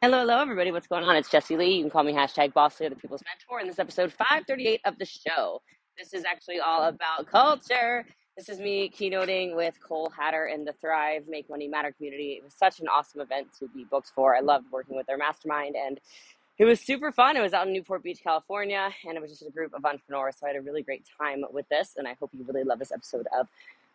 Hello, hello, everybody. What's going on? It's Jessie Lee. You can call me hashtag Boss Lady, the People's Mentor. In this episode 538 of the show, this is actually all about culture. This is me keynoting with Cole Hatter in the Thrive Make Money Matter community. It was such an awesome event to be booked for. I loved working with their mastermind, and it was super fun. It was out in Newport Beach, California, and it was just a group of entrepreneurs. So I had a really great time with this, and I hope you really love this episode of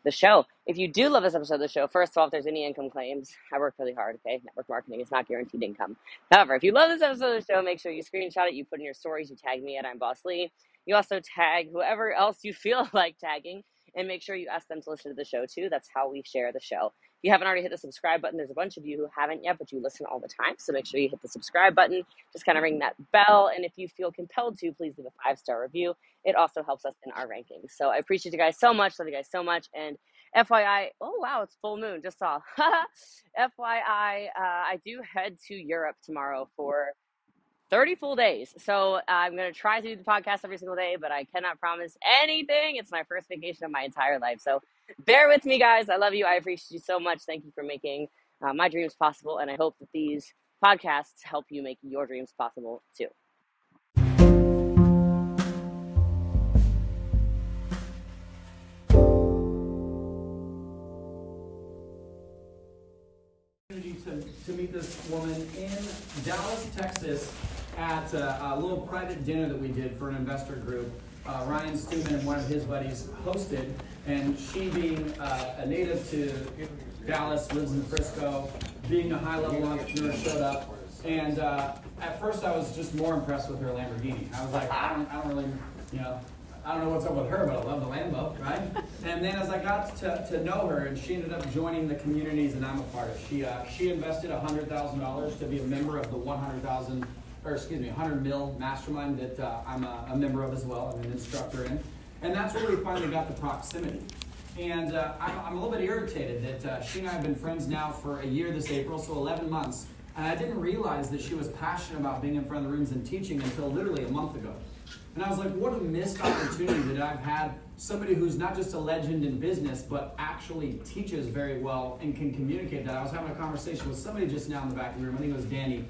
the show. If you do love this episode of the show, first of all, if there's any income claims, I work really hard, okay? Network marketing is not guaranteed income. However, if you love this episode of the show, make sure you screenshot it, you put in your stories, you tag me at I'm Boss Lee. You also tag whoever else you feel like tagging, and make sure you ask them to listen to the show too. That's how we share the show. You haven't already hit the subscribe button, there's a bunch of you who haven't yet, but you listen all the time. So make sure you hit the subscribe button. Just kind of ring that bell. And if you feel compelled to, please leave a five star review. It also helps us in our rankings. So I appreciate you guys so much. Love you guys so much. And FYI, oh wow, it's full moon. Just saw. FYI, uh, I do head to Europe tomorrow for 30 full days. So I'm going to try to do the podcast every single day, but I cannot promise anything. It's my first vacation of my entire life. So bear with me, guys. I love you. I appreciate you so much. Thank you for making uh, my dreams possible. And I hope that these podcasts help you make your dreams possible too. To, to meet this woman in Dallas, Texas, at a, a little private dinner that we did for an investor group. Uh, Ryan Stewman and one of his buddies hosted, and she, being uh, a native to Dallas, lives in Frisco, being a high-level entrepreneur, showed up. And uh, at first, I was just more impressed with her Lamborghini. I was like, I don't, I don't really, you know, I don't know what's up with her, but I love the Lambo, right? And then as I got to, to know her, and she ended up joining the communities that I'm a part of. She uh, she invested hundred thousand dollars to be a member of the one hundred thousand, or excuse me, hundred mil mastermind that uh, I'm a, a, member of as well. I'm an instructor in, and that's where we finally got the proximity. And uh, I'm, I'm, a little bit irritated that uh, she and I have been friends now for a year this April, so 11 months. And I didn't realize that she was passionate about being in front of the rooms and teaching until literally a month ago. And I was like, what a missed opportunity that I've had somebody who's not just a legend in business, but actually teaches very well and can communicate that. I was having a conversation with somebody just now in the back of the room, I think it was Danny.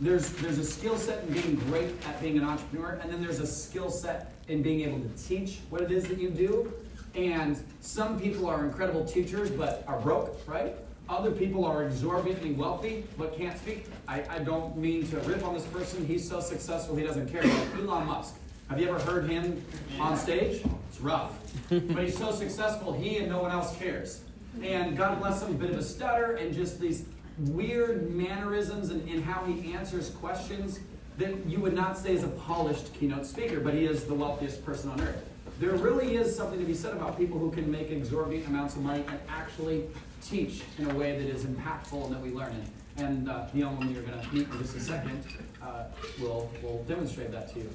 There's, there's a skill set in being great at being an entrepreneur, and then there's a skill set in being able to teach what it is that you do. And some people are incredible teachers, but are broke, right? Other people are exorbitantly wealthy but can't speak. I, I don't mean to rip on this person. He's so successful he doesn't care. Like Elon Musk. Have you ever heard him on stage? It's rough. but he's so successful, he and no one else cares. And God bless him, a bit of a stutter and just these weird mannerisms in how he answers questions that you would not say is a polished keynote speaker, but he is the wealthiest person on earth. There really is something to be said about people who can make exorbitant amounts of money and actually teach in a way that is impactful and that we learn in. And uh, the young woman you're going to meet in just a second uh, will will demonstrate that to you.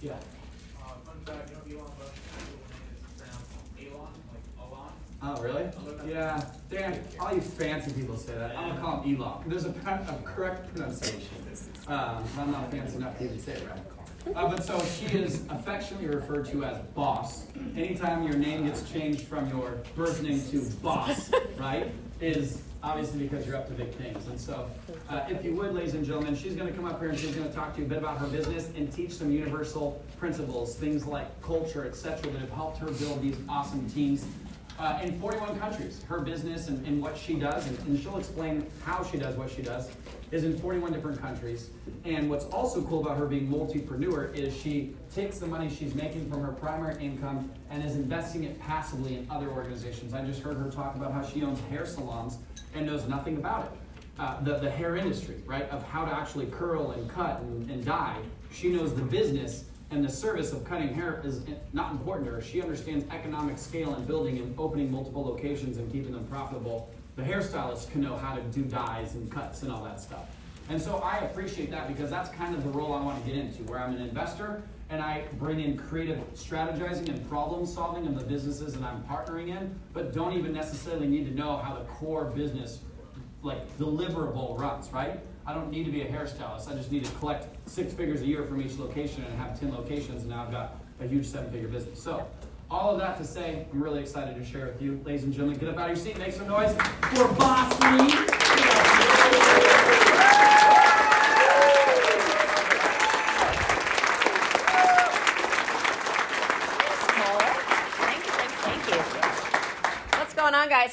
Yeah. Uh, fun fact, you know, Elon, like Elon. Oh, really? Yeah. Dan, all you fancy people say that. I'm going to call him Elon. There's a, a correct pronunciation. Um, I'm not fancy enough to even say it right. Uh, but so she is affectionately referred to as boss. Anytime your name gets changed from your birth name to boss, right, is obviously because you're up to big things. And so, uh, if you would, ladies and gentlemen, she's going to come up here and she's going to talk to you a bit about her business and teach some universal principles, things like culture, etc., that have helped her build these awesome teams uh, in 41 countries. Her business and, and what she does, and, and, she'll explain how she does what she does, is in 41 different countries. And what's also cool about her being multipreneur is she takes the money she's making from her primary income and is investing it passively in other organizations. I just heard her talk about how she owns hair salons and knows nothing about it. Uh, the, the hair industry, right, of how to actually curl and cut and, and dye. She knows the business and the service of cutting hair is not important to her. She understands economic scale and building and opening multiple locations and keeping them profitable. The hairstylist can know how to do dyes and cuts and all that stuff. And so I appreciate that because that's kind of the role I want to get into, where I'm an investor and I bring in creative strategizing and problem solving of the businesses that I'm partnering in, but don't even necessarily need to know how the core business, like deliverable, runs, right? I don't need to be a hairstylist. I just need to collect six figures a year from each location and have 10 locations, and now I've got a huge seven figure business. So, all of that to say, I'm really excited to share with you. Ladies and gentlemen, get up out of your seat, make some noise for Boss Lee.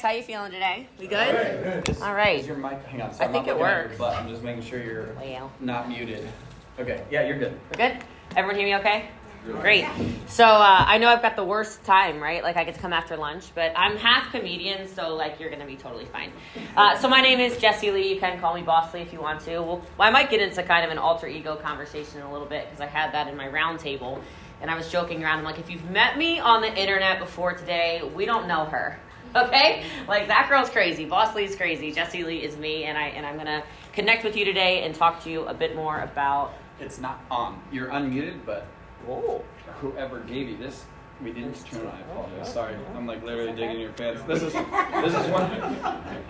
How you feeling today? We good? Is, All right. Is your mic? Hang on. So I think it looking at your works. But I'm just making sure you're Well. not muted. Okay. Yeah, you're good. We're good? Everyone hear me okay? Great. So uh, I know I've got the worst time, right? Like I get to come after lunch, but I'm half comedian, so like you're gonna be totally fine. Uh, so my name is Jessie Lee. You can call me Boss Lee if you want to. Well, I might get into kind of an alter ego conversation in a little bit because I had that in my round table, and I was joking around. I'm like, if you've met me on the internet before today, we don't know her. Okay, like that girl's crazy. Boss Lee's crazy. Jessie Lee is me, and I and I'm gonna connect with you today and talk to you a bit more about. It's not on. You're unmuted, but Whoa. whoever gave you this, we didn't turn on. I apologize. Sorry. I'm like literally digging your pants. This is this is one.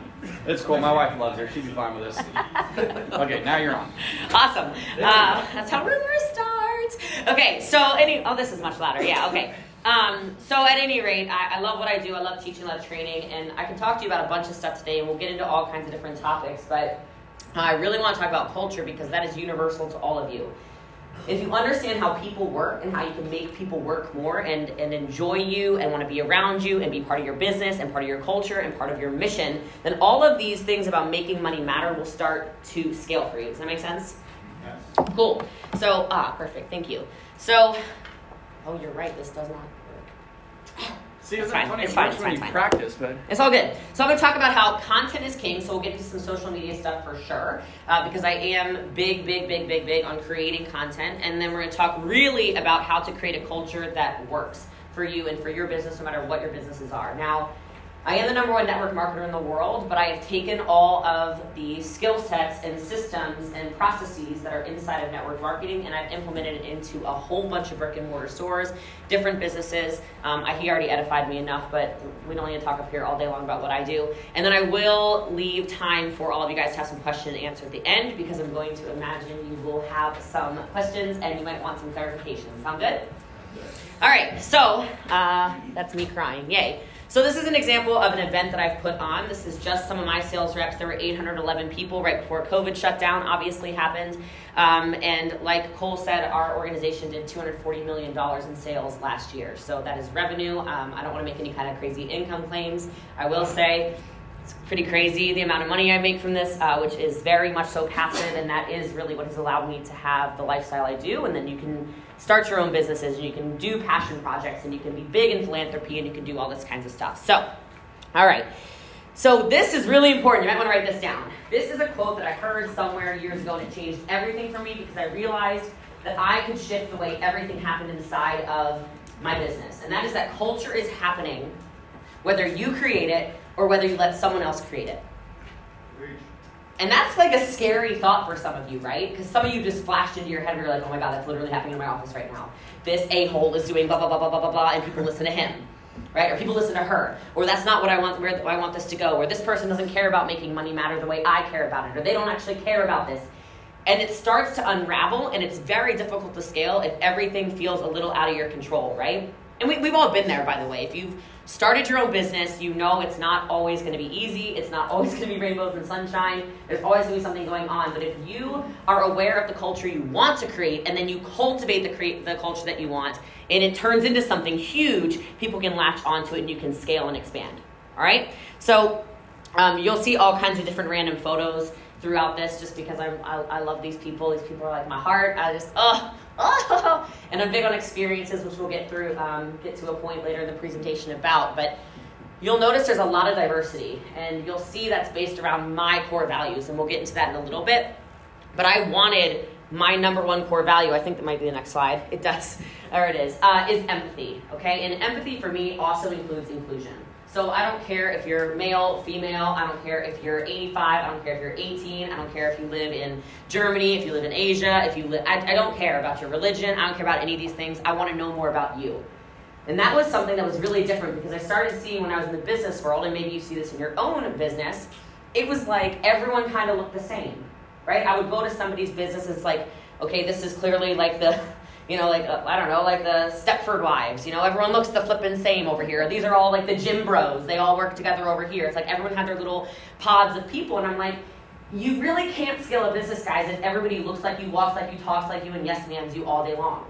It's cool. My wife loves her. She'd be fine with this. Okay, now you're on. Awesome. Uh, that's how rumors start. Okay, so any oh this is much louder. Yeah, okay. Um, so at any rate, I, I love what I do. I love teaching, I love training, and I can talk to you about a bunch of stuff today, and we'll get into all kinds of different topics. But I really want to talk about culture because that is universal to all of you. If you understand how people work and how you can make people work more and, and enjoy you and want to be around you and be part of your business and part of your culture and part of your mission, then all of these things about making money matter will start to scale for you. Does that make sense? Yes. Cool. So, ah, perfect. Thank you. So, oh, you're right. This does not. See, It's fine. It's fine. It's fine. It's fine. practice, but It's all good. So I'm going to talk about how content is king. So we'll get into some social media stuff for sure, uh, because I am big, big, big, big, big on creating content. And then we're going to talk really about how to create a culture that works for you and for your business, no matter what your businesses are. Now, I am the number one network marketer in the world, but I have taken all of the skill sets and systems and processes that are inside of network marketing and I've implemented it into a whole bunch of brick and mortar stores, different businesses. Um, I, he already edified me enough, but we don't need to talk up here all day long about what I do. And then I will leave time for all of you guys to have some question and answer at the end because I'm going to imagine you will have some questions and you might want some clarification. Sound good? All right, so uh, that's me crying. Yay. So this is an example of an event that I've put on. This is just some of my sales reps. There were 811 people right before COVID shutdown obviously happened. Um, and like Cole said, our organization did $240 million in sales last year. So that is revenue. Um, I don't want to make any kind of crazy income claims. I will say it's pretty crazy the amount of money I make from this, uh, which is very much so passive, and that is really what has allowed me to have the lifestyle I do. And then you can start your own businesses, and you can do passion projects, and you can be big in philanthropy, and you can do all this kinds of stuff. So, all right. So this is really important. You might want to write this down. This is a quote that I heard somewhere years ago, and it changed everything for me because I realized that I could shift the way everything happened inside of my business. And that is that culture is happening whether you create it or whether you let someone else create it. And that's like a scary thought for some of you, right? Because some of you just flashed into your head and you're like, oh my god, that's literally happening in my office right now. This a hole is doing blah blah blah blah blah blah blah, and people listen to him, right? Or people listen to her, or that's not what I want. Where I want this to go, or this person doesn't care about making money matter the way I care about it, or they don't actually care about this. And it starts to unravel, and it's very difficult to scale if everything feels a little out of your control, right? And we, we've all been there, by the way. If you've started your own business, you know it's not always going to be easy. It's not always going to be rainbows and sunshine. There's always going to be something going on. But if you are aware of the culture you want to create, and then you cultivate the create the culture that you want, and it turns into something huge, people can latch onto it, and you can scale and expand. All right. So um, you'll see all kinds of different random photos throughout this, just because I'm, I, I love these people. These people are like my heart. I just oh oh, and I'm big on experiences, which we'll get through, um, get to a point later in the presentation about. But you'll notice there's a lot of diversity, and you'll see that's based around my core values, and we'll get into that in a little bit. But I wanted my number one core value. I think that might be the next slide. It does. There it is. Uh, is empathy. Okay, and empathy for me also includes inclusion. So I don't care if you're male, female, I don't care if you're 85, I don't care if you're 18, I don't care if you live in Germany, if you live in Asia, if you live, I, I don't care about your religion, I don't care about any of these things. I want to know more about you. And that was something that was really different because I started seeing when I was in the business world, and maybe you see this in your own business, it was like everyone kind of looked the same, right? I would go to somebody's business, and it's like, okay, this is clearly like the you know, like, uh, I don't know, like the Stepford wives. You know, everyone looks the flippin' same over here. These are all like the gym bros. They all work together over here. It's like everyone had their little pods of people. And I'm like, you really can't scale a business, guys, if everybody looks like you, walks like you, talks like you, and yes mans you all day long.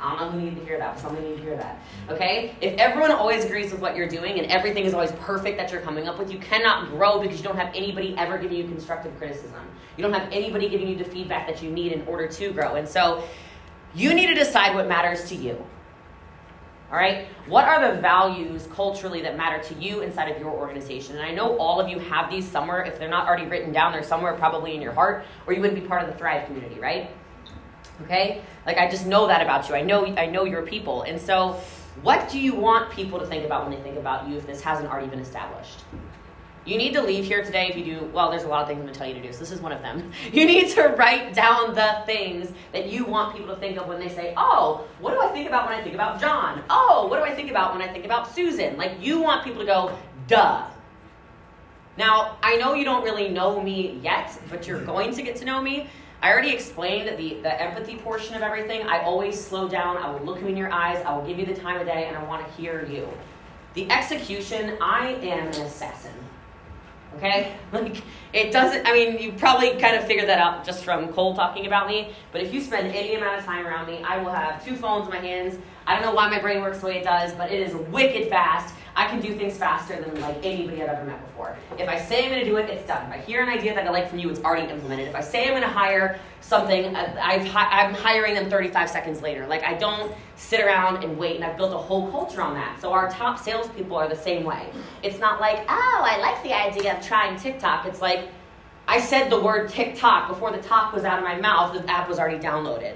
I don't know who needed to hear that, but somebody needed to hear that. Okay? If everyone always agrees with what you're doing and everything is always perfect that you're coming up with, you cannot grow because you don't have anybody ever giving you constructive criticism. You don't have anybody giving you the feedback that you need in order to grow. And so you need to decide what matters to you. All right? What are the values culturally that matter to you inside of your organization? And I know all of you have these somewhere. If they're not already written down, they're somewhere probably in your heart, or you wouldn't be part of the Thrive community, right? Okay? Like I just know that about you. I know I know your people. And so what do you want people to think about when they think about you if this hasn't already been established? You need to leave here today if you do, well, there's a lot of things I'm going to tell you to do, so this is one of them. You need to write down the things that you want people to think of when they say, oh, what do I think about when I think about John? Oh, what do I think about when I think about Susan? Like, you want people to go, duh. Now, I know you don't really know me yet, but you're going to get to know me. I already explained the, the empathy portion of everything. I always slow down. I will look you in your eyes. I will give you the time of day, and I want to hear you. The execution, I am an assassin. Okay? Like, it doesn't, I mean, you probably kind of figured that out just from Cole talking about me, but if you spend any amount of time around me, I will have two phones in my hands. I don't know why my brain works the way it does, but it is wicked fast. I can do things faster than like anybody I've ever met before. If I say I'm going to do it, it's done. If I hear an idea that I like from you, it's already implemented. If I say I'm going to hire something, uh, I've, I'm hiring them 35 seconds later. Like I don't sit around and wait, and I've built a whole culture on that. So our top salespeople are the same way. It's not like, oh, I like the idea of trying TikTok. It's like, I said the word TikTok before the talk was out of my mouth, the app was already downloaded.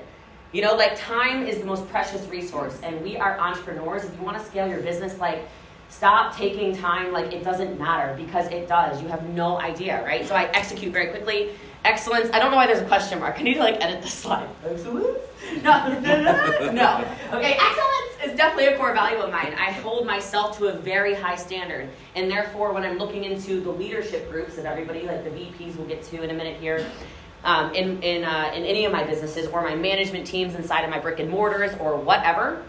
You know, like time is the most precious resource, and we are entrepreneurs. If you want to scale your business, like Stop taking time like it doesn't matter because it does. You have no idea, right? So I execute very quickly. Excellence. I don't know why there's a question mark. I need to like edit the slide. Excellence? No, no, no, no. Okay, excellence is definitely a core value of mine. I hold myself to a very high standard. And therefore, when I'm looking into the leadership groups that everybody, like the VPs, will get to in a minute here, um, in, in, uh, in any of my businesses or my management teams inside of my brick and mortars or whatever,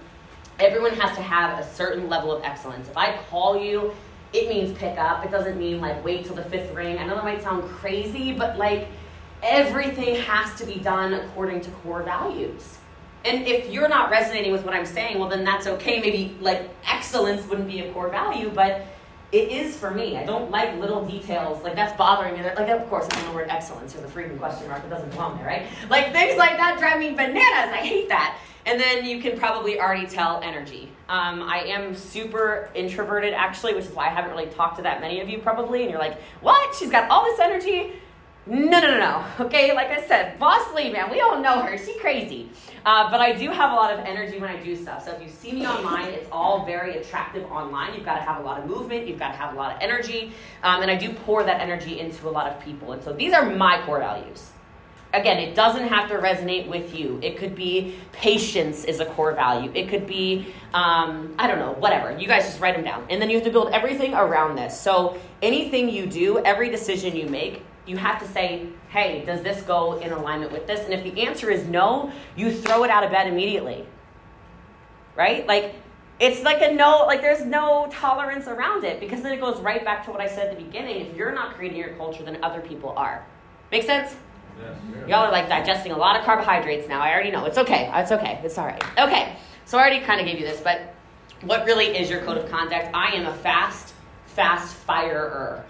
everyone has to have a certain level of excellence. If I call you, it means pick up. It doesn't mean like wait till the fifth ring. I know that might sound crazy, but like everything has to be done according to core values. And if you're not resonating with what I'm saying, well, then that's okay. Maybe like excellence wouldn't be a core value, but it is for me. I don't like little details. Like that's bothering me. Like of course, I know the word excellence or the freaking question mark. It doesn't belong there, right? Like things like that drive me bananas. I hate that. And then you can probably already tell energy. Um, I am super introverted, actually, which is why I haven't really talked to that many of you, probably. And you're like, what? She's got all this energy? No, no, no, no. Okay, like I said, Boss Lee, man, we all know her. She's crazy. Uh, but I do have a lot of energy when I do stuff. So if you see me online, it's all very attractive online. You've got to have a lot of movement, you've got to have a lot of energy. Um, and I do pour that energy into a lot of people. And so these are my core values again, it doesn't have to resonate with you. It could be patience is a core value. It could be, um, I don't know, whatever. You guys just write them down. And then you have to build everything around this. So anything you do, every decision you make, you have to say, hey, does this go in alignment with this? And if the answer is no, you throw it out of bed immediately. Right? Like, it's like a no, like there's no tolerance around it because then it goes right back to what I said at the beginning. If you're not creating your culture, then other people are. Make sense? Y'all are like digesting a lot of carbohydrates now. I already know. It's okay. It's okay. It's all right. Okay. So I already kind of gave you this, but what really is your code of conduct? I am a fast, fast firer.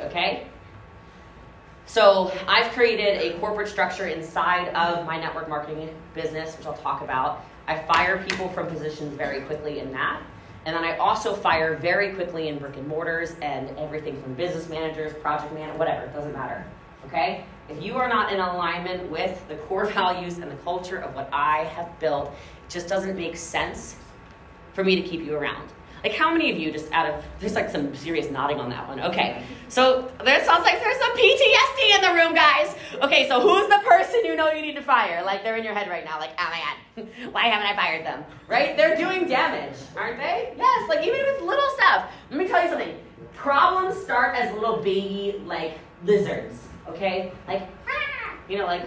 Okay? So I've created a corporate structure inside of my network marketing business, which I'll talk about. I fire people from positions very quickly in that. And then I also fire very quickly in brick and mortars and everything from business managers, project man, whatever, it doesn't matter. Okay? If you are not in alignment with the core values and the culture of what I have built, it just doesn't make sense for me to keep you around. Like, how many of you just out of, there's like some serious nodding on that one. Okay, so there sounds like there's some PTSD in the room, guys. Okay, so who's the person you know you need to fire? Like, they're in your head right now, like, oh my God, why haven't I fired them? Right? They're doing damage, aren't they? Yes, like, even it's little stuff. Let me tell you something. Problems start as little baby, like, lizards okay? Like, you know, like,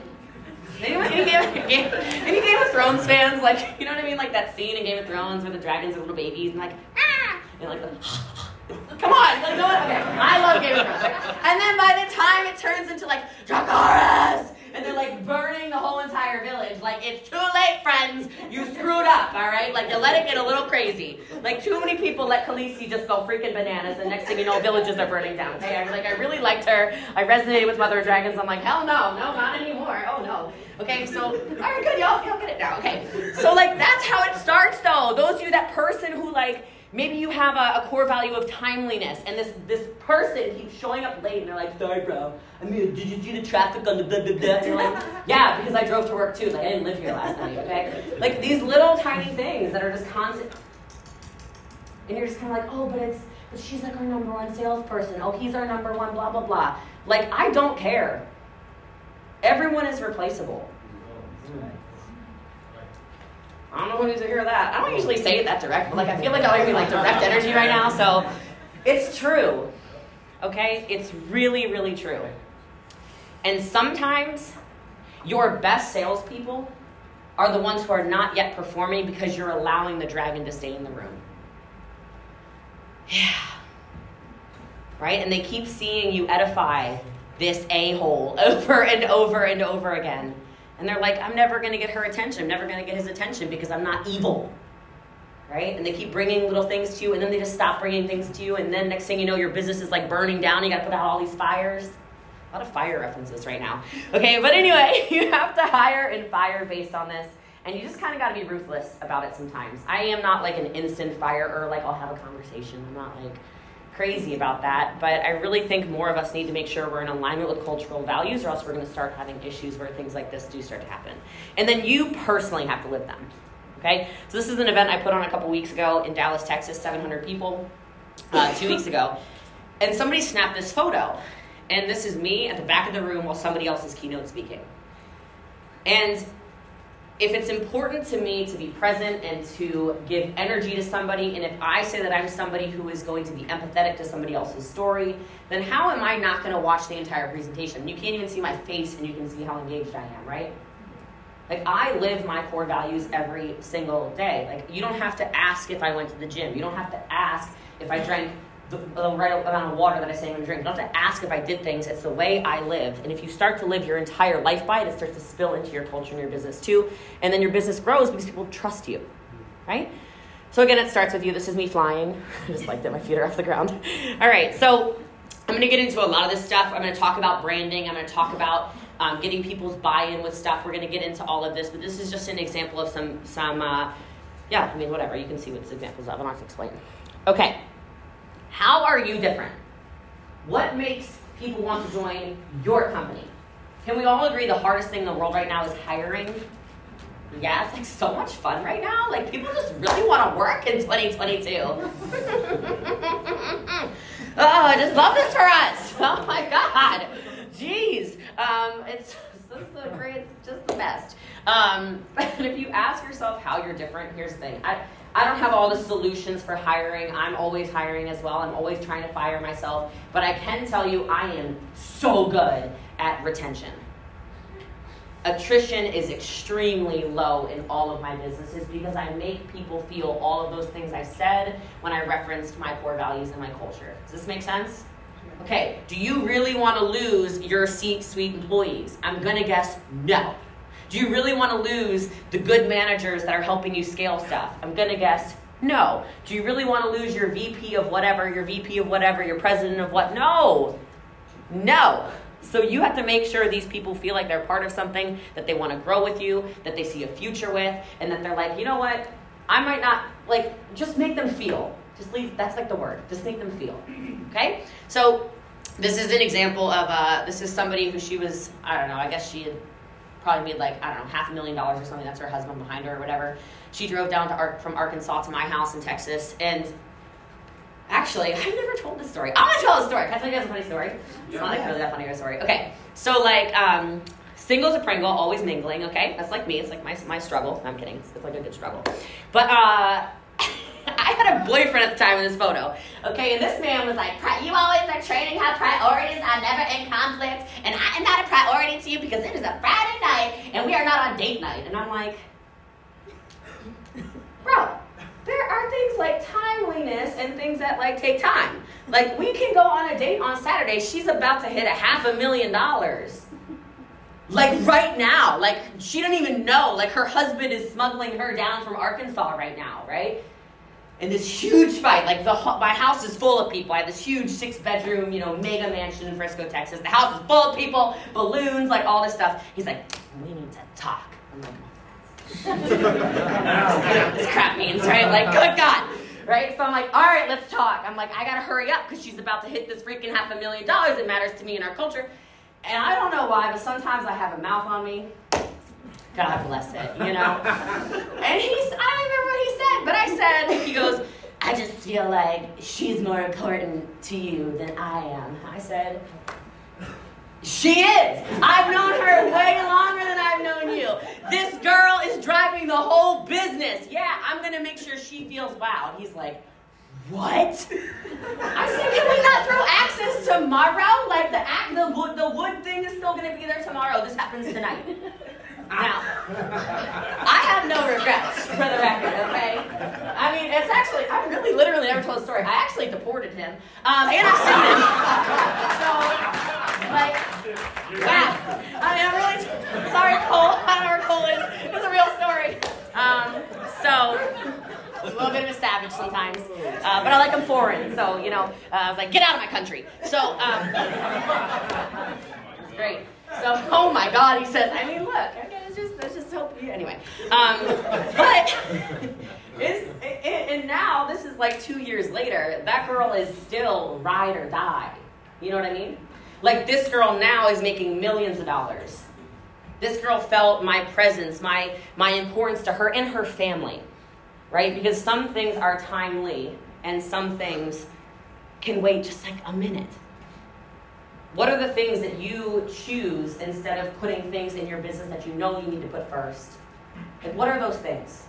any, Game, Game, of Thrones fans, like, you know what I mean? Like that scene in Game of Thrones where the dragons are little babies and like, ah, and like the, come on, like, no okay, I love Game of Thrones. And then by the time it turns into like, Dracarys, and they're like burning the whole entire village, like, it's too late, friends, you screwed up. all right? Like you let it get a little crazy. Like too many people let Khaleesi just go freaking bananas, and next thing you know, villages are burning down. Okay, I like I really liked her. I resonated with Mother of Dragons. I'm like, hell no, no, not anymore. Oh no. Okay, so all right, good, y'all, y'all get it now. Okay, so like that's how it starts, though. Those of you that person who like Maybe you have a, a, core value of timeliness, and this, this person keeps showing up late, and they're like, sorry, bro. I mean, did you see the traffic on the blah, blah, blah? And you're like, yeah, because I drove to work too. Like, I didn't live here last night, okay? Like, these little tiny things that are just constant. And you're just kind of like, oh, but it's, but she's like our number one salesperson. Oh, he's our number one, blah, blah, blah. Like, I don't care. Everyone is replaceable. I don't know who needs to hear that. I don't usually say it that direct, but like I feel like I'm giving like direct energy right now. So it's true. Okay? It's really, really true. And sometimes your best salespeople are the ones who are not yet performing because you're allowing the dragon to stay in the room. Yeah. Right? And they keep seeing you edify this a hole over and over and over again. And they're like, I'm never going to get her attention. I'm never going to get his attention because I'm not evil. Right? And they keep bringing little things to you, and then they just stop bringing things to you. And then next thing you know, your business is like burning down. You got to put out all these fires. A lot of fire references right now. Okay, but anyway, you have to hire and fire based on this. And you just kind of got to be ruthless about it sometimes. I am not like an instant fire or like I'll have a conversation. I'm not like crazy about that, but I really think more of us need to make sure we're in alignment with cultural values, or else we're going to start having issues where things like this do start to happen. And then you personally have to live them. Okay? So, this is an event I put on a couple weeks ago in Dallas, Texas, 700 people, uh, two weeks ago. And somebody snapped this photo. And this is me at the back of the room while somebody else is keynote speaking. And if it's important to me to be present and to give energy to somebody, and if I say that I'm somebody who is going to be empathetic to somebody else's story, then how am I not going to watch the entire presentation? You can't even see my face and you can see how engaged I am, right? Like, I live my core values every single day. Like, you don't have to ask if I went to the gym. You don't have to ask if I drank the, the right amount of water that I say I'm going to drink. You don't have to ask if I did things. It's the way I live. And if you start to live your entire life by it, it starts to spill into your culture and your business too. And then your business grows because people trust you, right? So again, it starts with you. This is me flying. I just like that my feet are off the ground. All right, so I'm going to get into a lot of this stuff. I'm going to talk about branding. I'm going to talk about um, getting people's buy-in with stuff. We're going to get into all of this, but this is just an example of some some. Uh, yeah, I mean, whatever. You can see what it's examples of. and I to explain. Okay. How are you different? What makes people want to join your company? Can we all agree the hardest thing in the world right now is hiring? Yeah, it's like so much fun right now. Like people just really want to work in 2022. oh, I just love this for us. Oh my God. Jeez. Um, it's just the great, just the best. Um, and if you ask yourself how you're different, here's the thing. I, I don't have all the solutions for hiring. I'm always hiring as well. I'm always trying to fire myself. But I can tell you, I am so good at retention. Attrition is extremely low in all of my businesses because I make people feel all of those things I said when I referenced my core values and my culture. Does this make sense? Okay, do you really want to lose your C suite employees? I'm going to guess no. Do you really want to lose the good managers that are helping you scale stuff? I'm going to guess no. Do you really want to lose your VP of whatever, your VP of whatever, your president of what? No. No. So you have to make sure these people feel like they're part of something, that they want to grow with you, that they see a future with, and that they're like, you know what? I might not, like, just make them feel. Just leave, that's like the word. Just make them feel. Okay? So this is an example of, uh, this is somebody who she was, I don't know, I guess she had probably made like I don't know half a million dollars or something. That's her husband behind her or whatever. She drove down to Ar- from Arkansas to my house in Texas, and actually I've never told this story. I'm gonna tell a story. Can I tell you guys a funny story? It's not like really that funny of a story. Okay, so like um, singles a Pringle, always mingling. Okay, that's like me. It's like my my struggle. No, I'm kidding. It's, it's like a good struggle, but uh. I had a boyfriend at the time in this photo. Okay, and this man was like, You always are training how priorities are never in conflict, and I am not a priority to you because it is a Friday night and we are not on date night. And I'm like, Bro, there are things like timeliness and things that like take time. Like we can go on a date on Saturday. She's about to hit a half a million dollars. Like right now, like she doesn't even know. Like her husband is smuggling her down from Arkansas right now, right? In this huge fight, like the my house is full of people. I have this huge six bedroom, you know, mega mansion in Frisco, Texas. The house is full of people, balloons, like all this stuff. He's like, we need to talk. I'm like, this crap means, right? Like, good God. Right? So I'm like, all right, let's talk. I'm like, I gotta hurry up because she's about to hit this freaking half a million dollars that matters to me in our culture. And I don't know why, but sometimes I have a mouth on me. God bless it, you know? And he's, I don't remember what he said, but I said, he goes, I just feel like she's more important to you than I am. I said, she is. I've known her way longer than I've known you. This girl is driving the whole business. Yeah, I'm gonna make sure she feels wow. He's like, what? I said, can we not throw axes tomorrow? Like the the wood, the wood thing is still gonna be there tomorrow. This happens tonight. Now, I have no regrets for the record, okay? I mean, it's actually, I really literally never told a story. I actually deported him, um, and I sued him. So, like, wow. I mean, I'm really t- sorry, Cole. I don't know where Cole is. It's a real story. Um, so, a little bit of a savage sometimes, uh, but I like him foreign. So, you know, uh, I was like, get out of my country. So, um, great. So, oh my God, he says. I mean, look, okay, it's just, it's just so. Anyway, um, but is and now this is like two years later. That girl is still ride or die. You know what I mean? Like this girl now is making millions of dollars. This girl felt my presence, my my importance to her and her family, right? Because some things are timely and some things can wait just like a minute. What are the things that you choose instead of putting things in your business that you know you need to put first? Like, what are those things?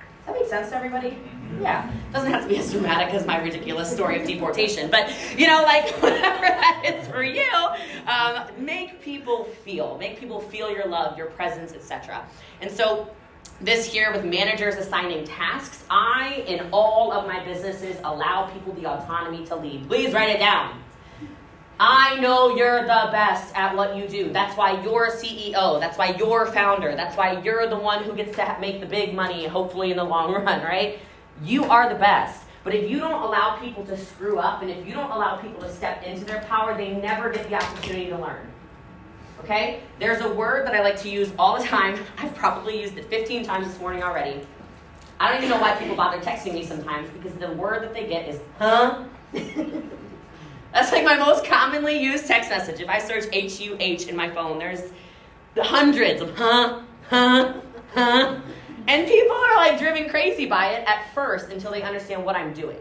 Does that make sense to everybody? Yeah. Doesn't have to be as dramatic as my ridiculous story of deportation, but you know, like whatever that is for you, um, make people feel, make people feel your love, your presence, etc. And so, this here with managers assigning tasks, I in all of my businesses allow people the autonomy to lead. Please write it down. I know you're the best at what you do. That's why you're a CEO. That's why you're a founder. That's why you're the one who gets to make the big money, hopefully in the long run, right? You are the best. But if you don't allow people to screw up and if you don't allow people to step into their power, they never get the opportunity to learn. Okay? There's a word that I like to use all the time. I've probably used it 15 times this morning already. I don't even know why people bother texting me sometimes because the word that they get is, huh? That's like my most commonly used text message. If I search H U H in my phone, there's hundreds of huh, huh, huh. And people are like driven crazy by it at first until they understand what I'm doing.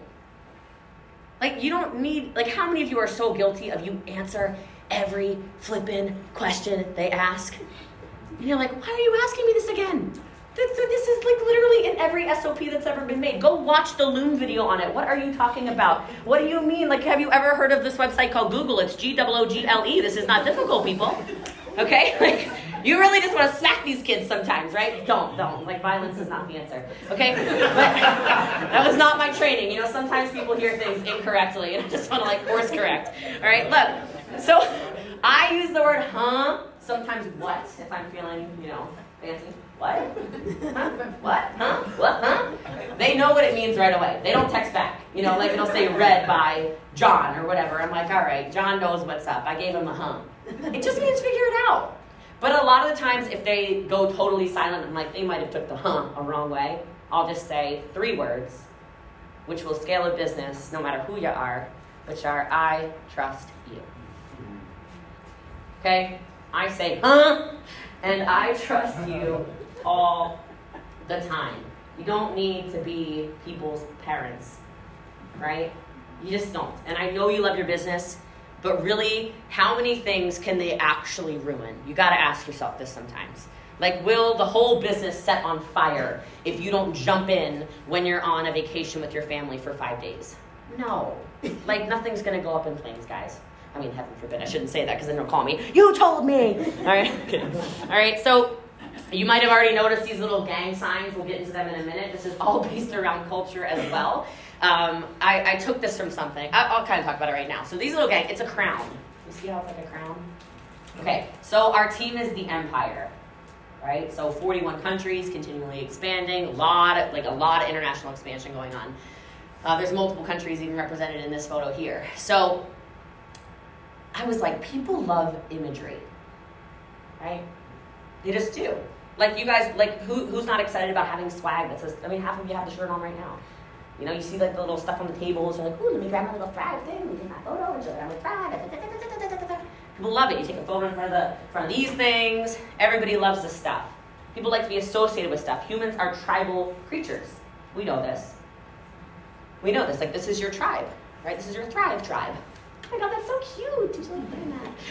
Like, you don't need, like, how many of you are so guilty of you answer every flippin' question they ask? And you're like, why are you asking me this again? This, this is like literally in every SOP that's ever been made. Go watch the Loom video on it. What are you talking about? What do you mean? Like, have you ever heard of this website called Google? It's G O O G L E. This is not difficult, people. Okay? Like, you really just want to smack these kids sometimes, right? Don't, don't. Like, violence is not the answer. Okay? But that was not my training. You know, sometimes people hear things incorrectly, and I just want to, like, course correct. All right? Look, so I use the word huh, sometimes what, if I'm feeling, you know, fancy. What? Huh? What? Huh? What? Huh? They know what it means right away. They don't text back. You know, like it'll say read by John or whatever. I'm like, all right, John knows what's up. I gave him a huh. It just means figure it out. But a lot of the times, if they go totally silent, I'm like, they might have took the huh a wrong way. I'll just say three words, which will scale a business no matter who you are, which are I trust you. Okay? I say, huh? And I trust you all the time. You don't need to be people's parents, right? You just don't. And I know you love your business, but really, how many things can they actually ruin? You got to ask yourself this sometimes. Like, will the whole business set on fire if you don't jump in when you're on a vacation with your family for five days? No. Like, nothing's to go up in flames, guys. I mean, heaven forbid, I shouldn't say that because then they'll call me, you told me! All right, All right, so you might have already noticed these little gang signs. We'll get into them in a minute. This is all based around culture as well. Um, I, I, took this from something. I, will kind of talk about it right now. So these little gang, it's a crown. You see how it's like a crown? Okay, so our team is the Empire, right? So 41 countries, continually expanding, a lot of, like a lot of international expansion going on. Uh, there's multiple countries even represented in this photo here. So I was like, people love imagery, right? They just do. Like you guys, like who, who's not excited about having swag that says? I mean, half of you have the shirt on right now. You know, you see like the little stuff on the tables. You're like, ooh, let me grab my little Thrive thing. Me take my photo and show that I'm. People love it. You take a photo in front of the front of these things. Everybody loves this stuff. People like to be associated with stuff. Humans are tribal creatures. We know this. We know this. Like this is your tribe, right? This is your Thrive tribe. Oh my god, that's so cute. Did you like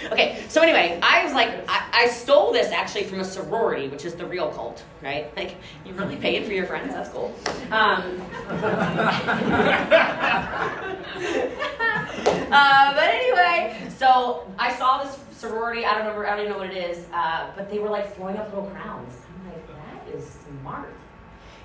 that? Okay, so anyway, I was like, I, I stole this actually from a sorority, which is the real cult, right? Like, you really paid for your friends. That's cool. Um, uh, but anyway, so I saw this sorority. I don't know. I don't even know what it is. Uh, but they were like throwing up little crowns. I'm like, that is smart.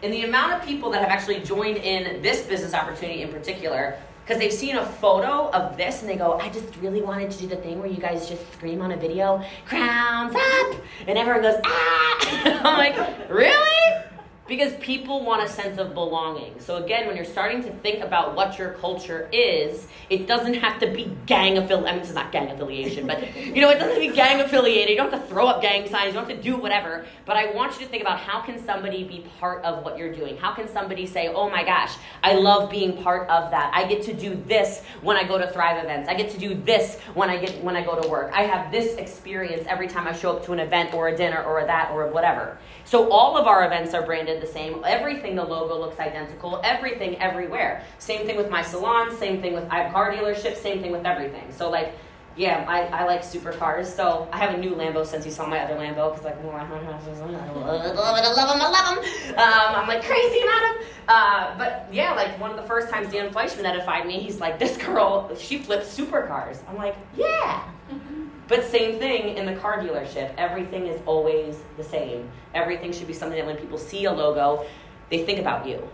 And the amount of people that have actually joined in this business opportunity in particular, because they've seen a photo of this and they go, I just really wanted to do the thing where you guys just scream on a video, crowns up, and everyone goes, ah. I'm like, really? Because people want a sense of belonging. So again, when you're starting to think about what your culture is, it doesn't have to be gang affiliated. I mean, this is not gang affiliation, but you know, it doesn't have to be gang affiliated. You don't have to throw up gang signs. You don't have to do whatever. But I want you to think about how can somebody be part of what you're doing? How can somebody say, "Oh my gosh, I love being part of that. I get to do this when I go to Thrive events. I get to do this when I get when I go to work. I have this experience every time I show up to an event or a dinner or a that or a whatever." So all of our events are branded the same. Everything, the logo looks identical. Everything, everywhere. Same thing with my salon. Same thing with I have car dealerships. Same thing with everything. So like, yeah, I, I like supercars. So I have a new Lambo since you saw my other Lambo because like, I love it, I love him, I love him. Um, I'm like crazy about him. Uh, but yeah, like one of the first times Dan Fleischman edified me, he's like, this girl, she flips supercars. I'm like, yeah. But same thing in the car dealership. Everything is always the same. Everything should be something that when people see a logo, they think about you.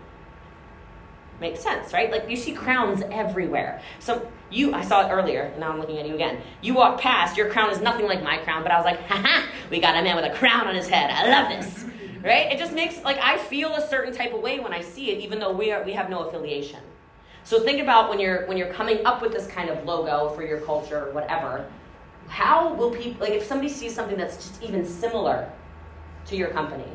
Makes sense, right? Like you see crowns everywhere. So you, I saw it earlier, and now I'm looking at you again. You walk past, your crown is nothing like my crown, but I was like, haha, we got a man with a crown on his head. I love this, right? It just makes like I feel a certain type of way when I see it, even though we are we have no affiliation. So think about when you're when you're coming up with this kind of logo for your culture or whatever. How will people like if somebody sees something that's just even similar to your company?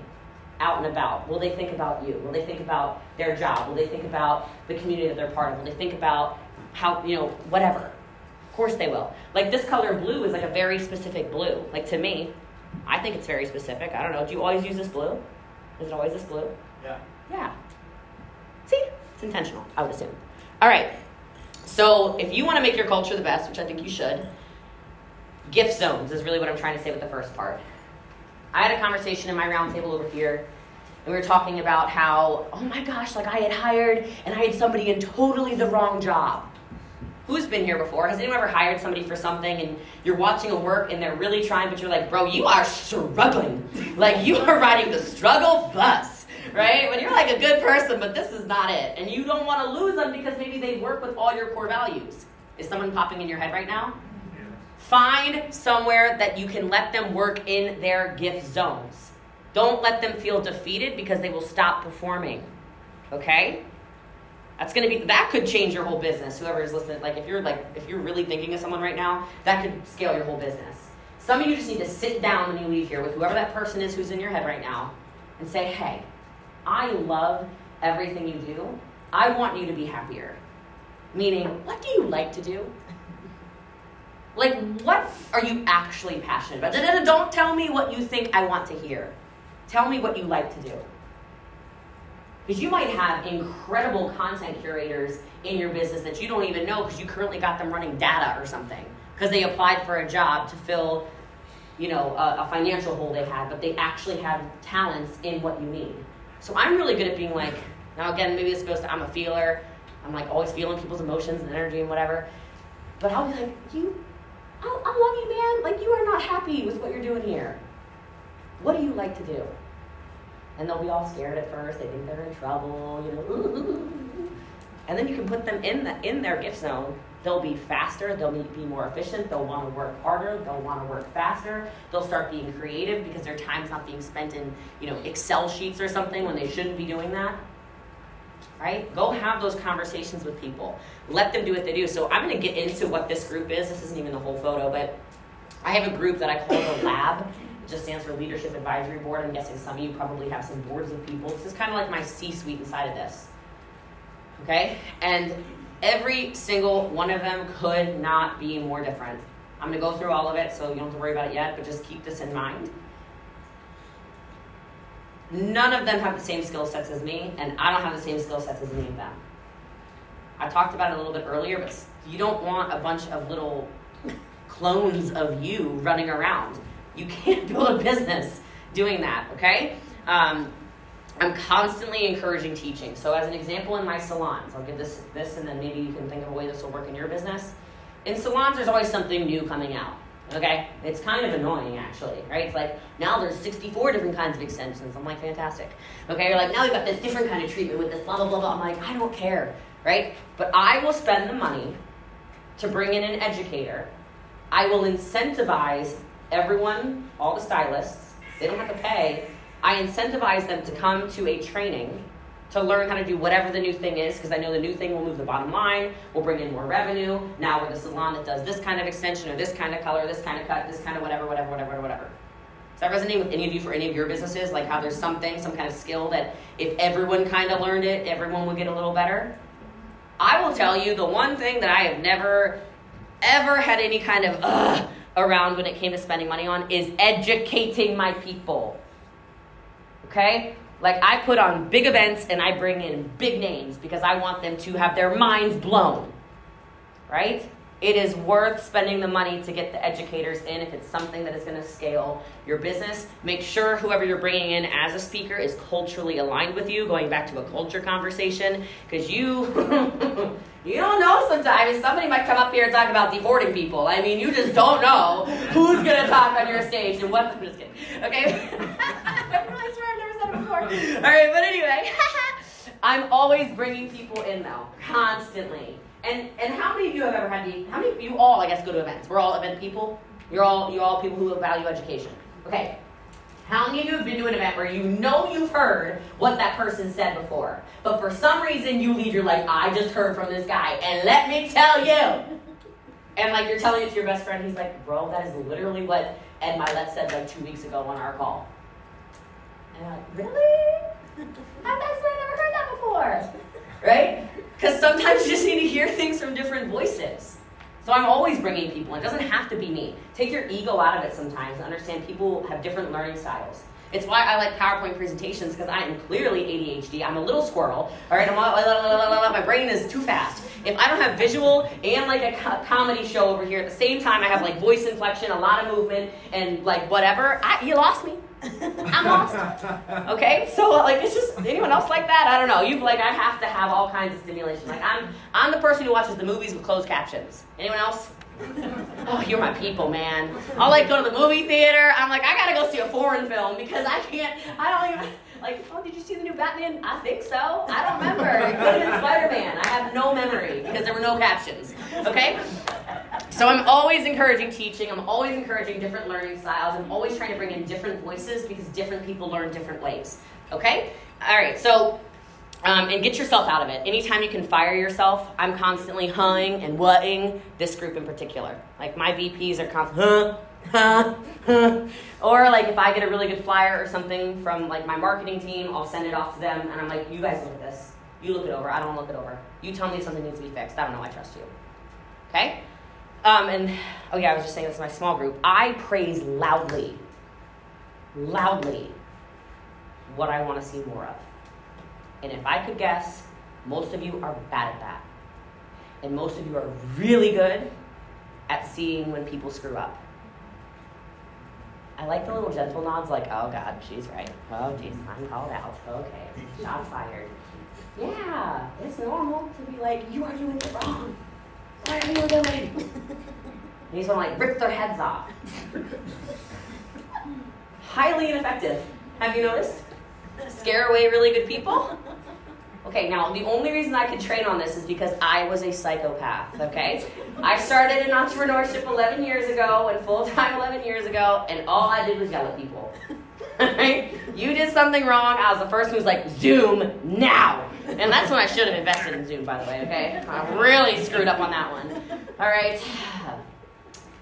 out and about? Will they think about you? Will they think about their job? Will they think about the community that they're part of? Will they think about how, you know, whatever? Of course they will. Like this color blue is like a very specific blue. Like to me, I think it's very specific. I don't know. Do you always use this blue? Is it always this blue? Yeah. Yeah. See? It's intentional, I would assume. All right. So if you want to make your culture the best, which I think you should, gift zones is really what I'm trying to say with the first part. I had a conversation in my roundtable over here, and we were talking about how, oh my gosh, like I had hired and I had somebody in totally the wrong job. Who's been here before? Has anyone ever hired somebody for something and you're watching a work and they're really trying, but you're like, bro, you are struggling. Like you are riding the struggle bus, right? When you're like a good person, but this is not it. And you don't want to lose them because maybe they work with all your core values. Is someone popping in your head right now? Find somewhere that you can let them work in their gift zones. Don't let them feel defeated because they will stop performing. Okay? That's gonna be that could change your whole business. Whoever is listening, like if you're like if you're really thinking of someone right now, that could scale your whole business. Some of you just need to sit down when you leave here with whoever that person is who's in your head right now and say, Hey, I love everything you do. I want you to be happier. Meaning, what do you like to do? Like, what are you actually passionate about? Don't tell me what you think I want to hear. Tell me what you like to do. Because you might have incredible content curators in your business that you don't even know because you currently got them running data or something. Because they applied for a job to fill, you know, a, a financial hole they had, but they actually have talents in what you need. So I'm really good at being like, now again, maybe this goes to I'm a feeler. I'm like always feeling people's emotions and energy and whatever. But I'll be like, you I, I love you, man. Like, you are not happy with what you're doing here. What do you like to do? And they'll be all scared at first. They think they're in trouble, you know. And then you can put them in the, in their gift zone they'll be faster, they'll be more efficient, they'll want to work harder, they'll want to work faster, they'll start being creative because their time's not being spent in, you know, Excel sheets or something when they shouldn't be doing that. Right? Go have those conversations with people. Let them do what they do. So I'm going to get into what this group is. This isn't even the whole photo, but I have a group that I call the lab. It just stands for Leadership Advisory Board. I'm guessing some of you probably have some boards of people. This is kind of like my C suite inside of this. Okay? And every single one of them could not be more different. I'm going to go through all of it, so you don't have to worry about it yet, but just keep this in mind. None of them have the same skill sets as me, and I don't have the same skill sets as any of them. I talked about it a little bit earlier, but you don't want a bunch of little clones of you running around. You can't build a business doing that, okay? Um, I'm constantly encouraging teaching. So, as an example, in my salons, I'll give this this, and then maybe you can think of a way this will work in your business. In salons, there's always something new coming out. Okay, it's kind of annoying actually, right? It's like now there's 64 different kinds of extensions. I'm like, fantastic. Okay, you're like now we've got this different kind of treatment with this blah blah blah blah. I'm like, I don't care, right? But I will spend the money to bring in an educator. I will incentivize everyone, all the stylists. They don't have to pay I incentivize them to come to a training to learn how to do whatever the new thing is because I know the new thing will move the bottom line, will bring in more revenue. Now we're the salon that does this kind of extension or this kind of color, this kind of cut, this kind of whatever, whatever, whatever, whatever. Does that resonate with any of you for any of your businesses? Like how there's something, some kind of skill that if everyone kind of learned it, everyone would get a little better? I will tell you the one thing that I have never, ever had any kind of uh around when it came to spending money on is educating my people okay? Like I put on big events and I bring in big names because I want them to have their minds blown, right? It is worth spending the money to get the educators in if it's something that is going to scale your business. Make sure whoever you're bringing in as a speaker is culturally aligned with you, going back to a culture conversation, because you you don't know sometimes I mean somebody might come up here and talk about deporting people. I mean, you just don't know who's going to talk on your stage and what. I'm just kidding. Okay. All right, but anyway, I'm always bringing people in though, constantly. And and how many of you have ever had the? How many of you all, I guess, go to events? We're all event people. You're all you all people who value education. Okay. How many of you have been to an event where you know you've heard what that person said before, but for some reason you leave, you're like, I just heard from this guy, and let me tell you. And like you're telling it to your best friend, he's like, bro, that is literally what Ed Mylett said like two weeks ago on our call. And I'm like, really? I've never heard that before. Right? Because sometimes you just need to hear things from different voices. So I'm always bringing people. It doesn't have to be me. Take your ego out of it sometimes and understand people have different learning styles. It's why I like PowerPoint presentations because I am clearly ADHD. I'm a little squirrel. All right, I'm all, my brain is too fast. If I don't have visual and like a co- comedy show over here at the same time, I have like voice inflection, a lot of movement, and like whatever. I, you lost me. I'm lost. Okay, so like it's just anyone else like that? I don't know. You've like I have to have all kinds of stimulation. Like I'm I'm the person who watches the movies with closed captions. Anyone else? Oh, you're my people, man. I'll like go to the movie theater. I'm like I gotta go see a foreign film because I can't. I don't even. Like, oh, did you see the new Batman? I think so. I don't remember. It could have been Spider Man. I have no memory because there were no captions. Okay? So I'm always encouraging teaching. I'm always encouraging different learning styles. I'm always trying to bring in different voices because different people learn different ways. Okay? All right, so um, and get yourself out of it. Anytime you can fire yourself, I'm constantly huhing and whatting this group in particular. Like my VPs are constantly huh, huh, huh. Or like if I get a really good flyer or something from like my marketing team, I'll send it off to them and I'm like, you guys look at this. You look it over. I don't look it over. You tell me if something needs to be fixed. I don't know. I trust you. Okay? Um, and oh yeah, I was just saying this is my small group. I praise loudly, loudly, what I want to see more of. And if I could guess, most of you are bad at that. And most of you are really good at seeing when people screw up. I like the little gentle nods, like, oh God, she's right. Oh geez, I'm called out. Okay, shots fired. Yeah, it's normal to be like, you are doing it wrong. What are you doing? you just want to like rip their heads off. Highly ineffective. Have you noticed? Scare away really good people. Okay, now the only reason I could train on this is because I was a psychopath, okay? I started in entrepreneurship 11 years ago and full time 11 years ago, and all I did was yell at people. Right? you did something wrong, I was the first one who's like, Zoom now! And that's when I should have invested in Zoom, by the way, okay? I really screwed up on that one. All right?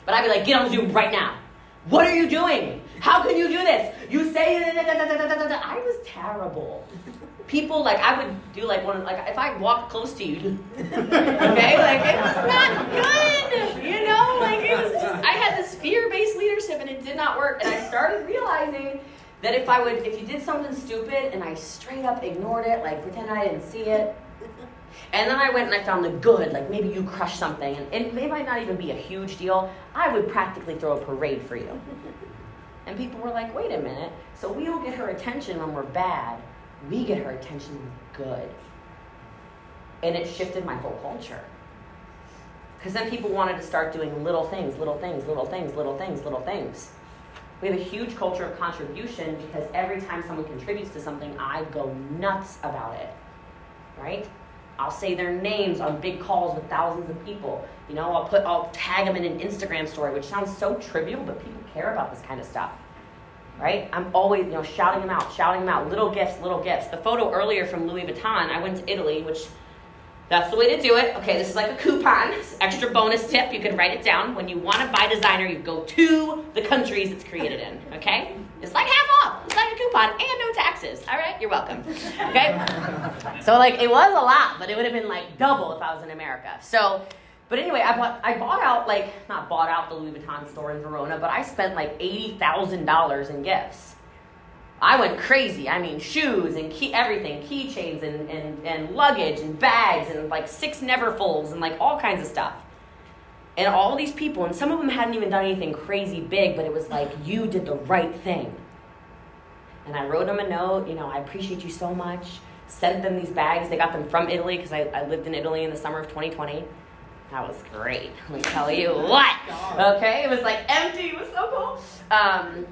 But I'd be like, get on Zoom right now. What are you doing? How can you do this? You say, I was terrible people like I would do like one like if I walked close to you, okay, like it was not good, you know, like it was just I had this fear-based leadership and it did not work, and I started realizing that if I would if you did something stupid and I straight up ignored it, like pretend I didn't see it. And then I went and I found the good, like maybe you crushed something, and it, it might not even be a huge deal. I would practically throw a parade for you. And people were like, wait a minute, so we don't get her attention when we're bad, we get her attention good. And it shifted my whole culture. Because then people wanted to start doing little things, little things, little things, little things, little things. We have a huge culture of contribution because every time someone contributes to something, I go nuts about it. Right? I'll say their names on big calls with thousands of people. You know, I'll put I'll tag them in an Instagram story, which sounds so trivial, but people care about this kind of stuff right? I'm always, you know, shouting them out, shouting them out, little gifts, little gifts. The photo earlier from Louis Vuitton, I went to Italy, which that's the way to do it. Okay, this is like a coupon, extra bonus tip. You can write it down. When you want to buy designer, you go to the countries it's created in. Okay, it's like half off. It's like a coupon and no taxes. All right, you're welcome. Okay, so like it was a lot, but it would have been like double if I was in America. So but anyway, I bought I bought out like not bought out the Louis Vuitton store in Verona, but I spent like eighty thousand dollars in gifts. I went crazy. I mean, shoes and key everything, keychains and, and, and luggage and bags and like six Neverfulls and like all kinds of stuff. And all these people, and some of them hadn't even done anything crazy big, but it was like, you did the right thing. And I wrote them a note, you know, I appreciate you so much. Sent them these bags. They got them from Italy because I, I lived in Italy in the summer of 2020 that was great. Let me tell you what. Okay, it was like empty. It was so cool. Um,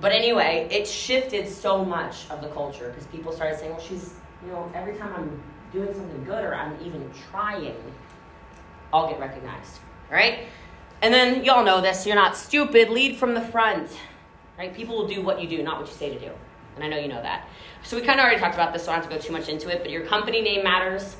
but anyway, it shifted so much of the culture because people started saying, "Well, she's you know every time I'm doing something good or I'm even trying, I'll get recognized." Right? And then y'all know this. You're not stupid. Lead from the front. Right? People will do what you do, not what you say to do. And I know you know that. So we kind of already talked about this, so I don't have to go too much into it. But your company name matters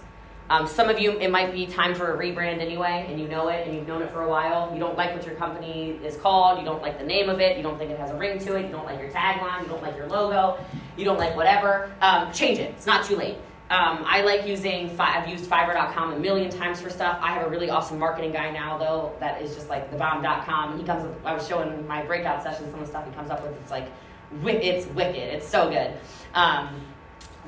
um, some of you, it might be time for a rebrand anyway, and you know it, and you've known it for a while. You don't like what your company is called, you don't like the name of it, you don't think it has a ring to it, you don't like your tagline, you don't like your logo, you don't like whatever. Um, change it. It's not too late. Um, I like using, I've used Fiverr.com a million times for stuff. I have a really awesome marketing guy now, though, that is just like thebomb.com. He comes up, I was showing my breakout session some of the stuff he comes up with. It's like, it's wicked. It's so good. Um,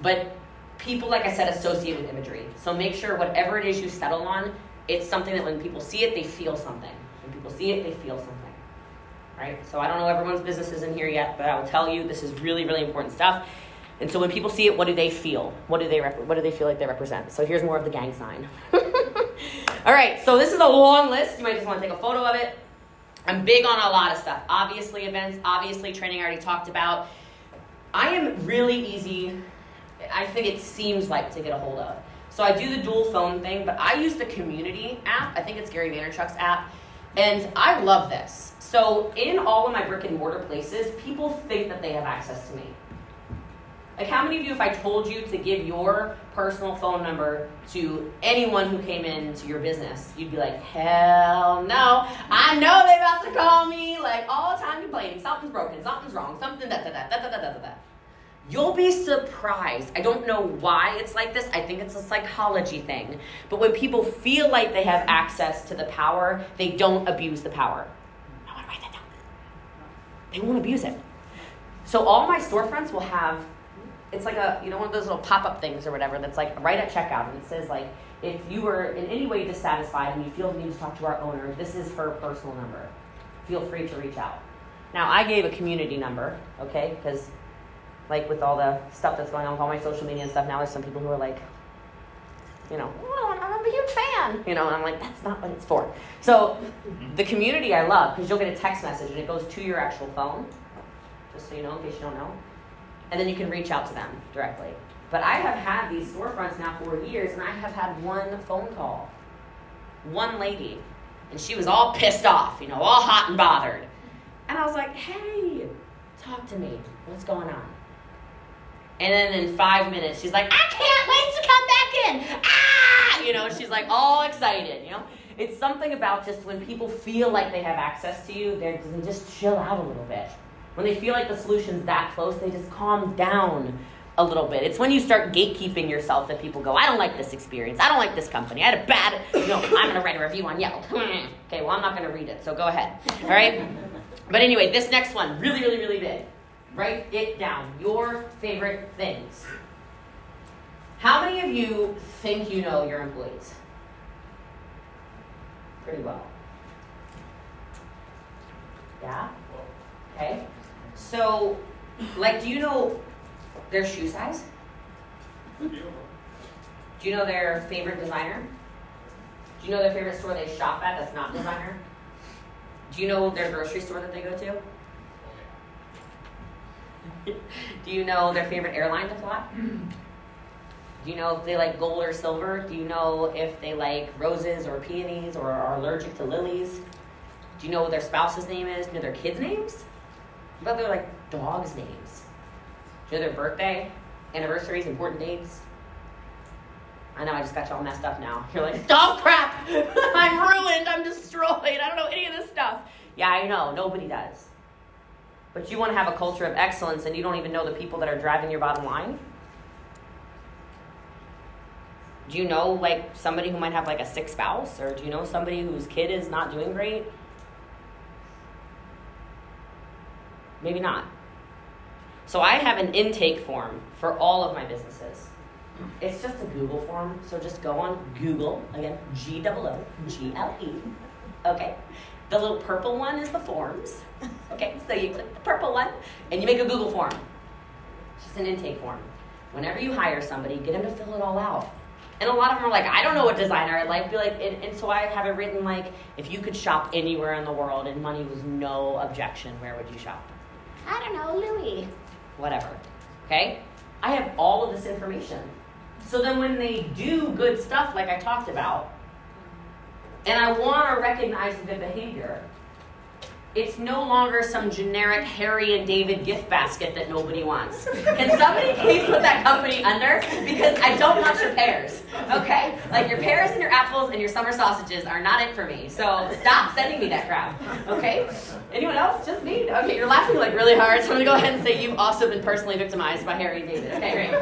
but people, like I said, associate with imagery. So make sure whatever it is you settle on, it's something that when people see it, they feel something. When people see it, they feel something. Right? So I don't know everyone's businesses in here yet, but I will tell you this is really, really important stuff. And so when people see it, what do they feel? What do they rep- what do they feel like they represent? So here's more of the gang sign. All right, so this is a long list. You might just want to take a photo of it. I'm big on a lot of stuff. Obviously, events, obviously, training I already talked about. I am really easy I think it seems like to get a hold of. So I do the dual phone thing, but I use the community app. I think it's Gary Vaynerchuk's app. And I love this. So in all of my brick and mortar places, people think that they have access to me. Like how many of you, if I told you to give your personal phone number to anyone who came into your business, you'd be like, hell no. I know they're about to call me like all the time complaining. Something's broken, something's wrong, something da da da da da da da da. You'll be surprised. I don't know why it's like this. I think it's a psychology thing. But when people feel like they have access to the power, they don't abuse the power. I want to write that down. They won't abuse it. So all my storefronts will have it's like a you know one of those little pop-up things or whatever that's like right at checkout and it says like if you were in any way dissatisfied and you feel the need to talk to our owner, this is her personal number. Feel free to reach out. Now I gave a community number, okay, because like with all the stuff that's going on with all my social media and stuff, now there's some people who are like, you know, oh, I'm a huge fan, you know, and I'm like, that's not what it's for. So the community I love because you'll get a text message and it goes to your actual phone, just so you know, in case you don't know, and then you can reach out to them directly. But I have had these storefronts now for years, and I have had one phone call. One lady. And she was all pissed off, you know, all hot and bothered. And I was like, hey, talk to me. What's going on? And then in five minutes, she's like, I can't wait to come back in. Ah! You know, she's like all excited, you know? It's something about just when people feel like they have access to you, they just chill out a little bit. When they feel like the solution's that close, they just calm down a little bit. It's when you start gatekeeping yourself that people go, I don't like this experience. I don't like this company. I had a bad, you know, I'm going to write a review on Yelp. okay, well, I'm not going to read it, so go ahead. All right? But anyway, this next one, really, really, really big. Write it down. Your favorite things. How many of you think you know your employees? Pretty well. Yeah? Okay. So, like, do you know their shoe size? Do you know their favorite designer? Do you know their favorite store they shop at that's not designer? Do you know their grocery store that they go to? Do you know their favorite airline to fly? Do you know if they like gold or silver? Do you know if they like roses or peonies or are allergic to lilies? Do you know what their spouse's name is? Do you know their kids' names? What about their like dogs' names? Do you know their birthday, anniversaries, important dates? I know I just got you all messed up now. You're like, dog crap! I'm ruined, I'm destroyed, I don't know any of this stuff. Yeah, I know, nobody does. But you want to have a culture of excellence and you don't even know the people that are driving your bottom line? Do you know like somebody who might have like a sick spouse or do you know somebody whose kid is not doing great? Maybe not. So I have an intake form for all of my businesses. It's just a Google form, so just go on Google, again, G O O G L E. Okay. The little purple one is the forms. Okay, so you click the purple one and you make a Google form. It's just an intake form. Whenever you hire somebody, get them to fill it all out. And a lot of them are like, I don't know what designer I'd like. Be like, and, and so I have it written like, if you could shop anywhere in the world and money was no objection, where would you shop? I don't know, Louis. Whatever. Okay? I have all of this information. So then when they do good stuff like I talked about, and I want to recognize the good behavior, it's no longer some generic Harry and David gift basket that nobody wants. Can somebody please put that company under? Because I don't want your pears. Okay? Like your pears and your apples and your summer sausages are not it for me. So stop sending me that crap. Okay? Anyone else? Just me? Okay, you're laughing like really hard, so I'm gonna go ahead and say you've also been personally victimized by Harry and David. Okay, great.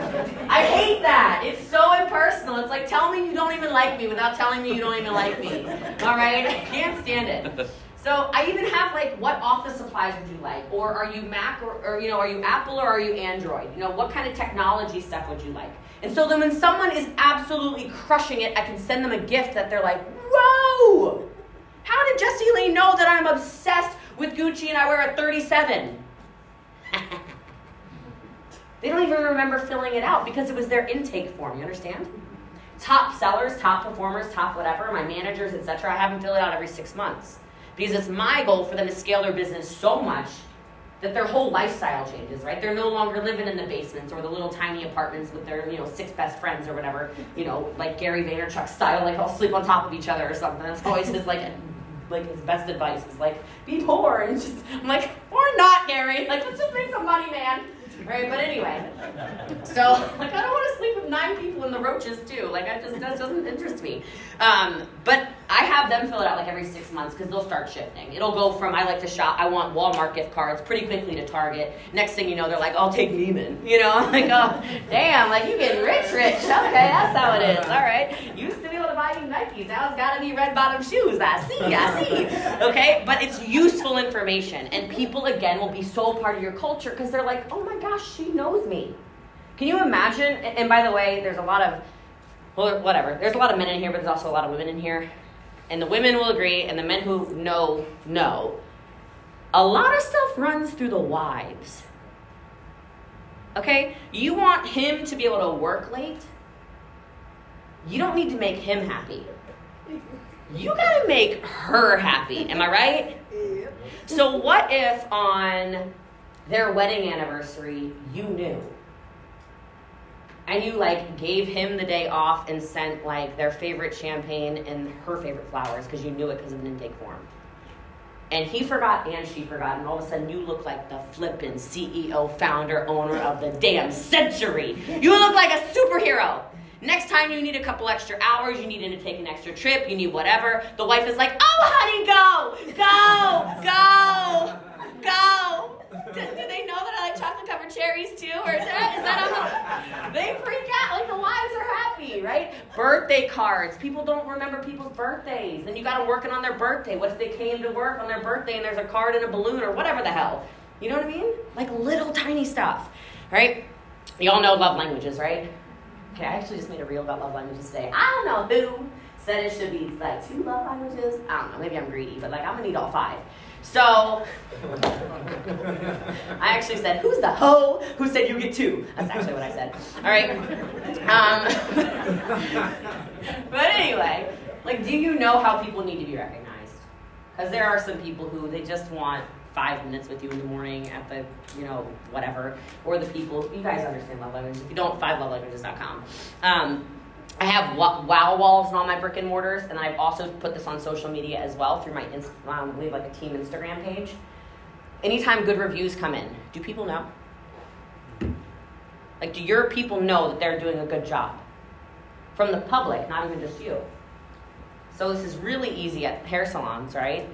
I hate that. It's so impersonal. It's like tell me you don't even like me without telling me you don't even like me. Alright? I can't stand it. So I even have like, what office supplies would you like? Or are you Mac or, or, you know, are you Apple or are you Android? You know, what kind of technology stuff would you like? And so then when someone is absolutely crushing it, I can send them a gift that they're like, whoa! How did Jessie Lee know that I'm obsessed with Gucci and I wear a 37? they don't even remember filling it out because it was their intake form, you understand? Top sellers, top performers, top whatever, my managers, etc. I have them fill it out every six months because it's my goal for them to scale their business so much that their whole lifestyle changes, right? They're no longer living in the basements or the little tiny apartments with their, you know, six best friends or whatever, you know, like Gary Vaynerchuk style, like all sleep on top of each other or something. That's always his like, like his best advice is like, be poor and just, I'm like, or not, Gary. Like, let's just make some money, man. Right, but anyway, so like I don't want to sleep with nine people in the roaches too. Like I just that doesn't interest me. Um, but I have them fill it out like every six months because they'll start shifting. It'll go from I like to shop, I want Walmart gift cards pretty quickly to Target. Next thing you know, they're like, I'll take Neiman. You know, I'm like, oh, damn, like you getting rich, rich. Okay, that's how it is. All right, used to be able to buy you Nikes. Now it's got to be red bottom shoes. I see, I see. Okay, but it's useful information, and people again will be so part of your culture because they're like, oh my gosh, she knows me. Can you imagine? And by the way, there's a lot of well, whatever. There's a lot of men in here, but there's also a lot of women in here and the women will agree, and the men who know, know. A lot of stuff runs through the wives. Okay? You want him to be able to work late? You don't need to make him happy. You gotta make her happy. Am I right? So, what if on their wedding anniversary you knew? And you like gave him the day off and sent like their favorite champagne and her favorite flowers because you knew it because of an intake form. And he forgot and she forgot, and all of a sudden you look like the flippin' CEO, founder, owner of the damn century. You look like a superhero. Next time you need a couple extra hours, you needed to take an extra trip, you need whatever. The wife is like, oh, honey, go, go, go, go. Do, do they know that I like chocolate covered cherries too? Or is that, is that on the. They freak out. Like the wives are happy, right? Birthday cards. People don't remember people's birthdays. Then you got them working on their birthday. What if they came to work on their birthday and there's a card and a balloon or whatever the hell? You know what I mean? Like little tiny stuff, right? Y'all know love languages, right? Okay, I actually just made a reel about love languages today. I don't know who said it should be like two love languages. I don't know. Maybe I'm greedy, but like I'm gonna need all five. So I actually said, "Who's the hoe who said you get two? That's actually what I said. All right. Um, but anyway, like, do you know how people need to be recognized? Because there are some people who they just want five minutes with you in the morning at the, you know, whatever, or the people. You guys understand love languages. If you don't, fivelovelanguages.com. Um, I have wow walls in all my brick and mortars, and I've also put this on social media as well through my um, we have like a team Instagram page. Anytime good reviews come in, do people know? Like, do your people know that they're doing a good job? From the public, not even just you. So this is really easy at hair salons, right?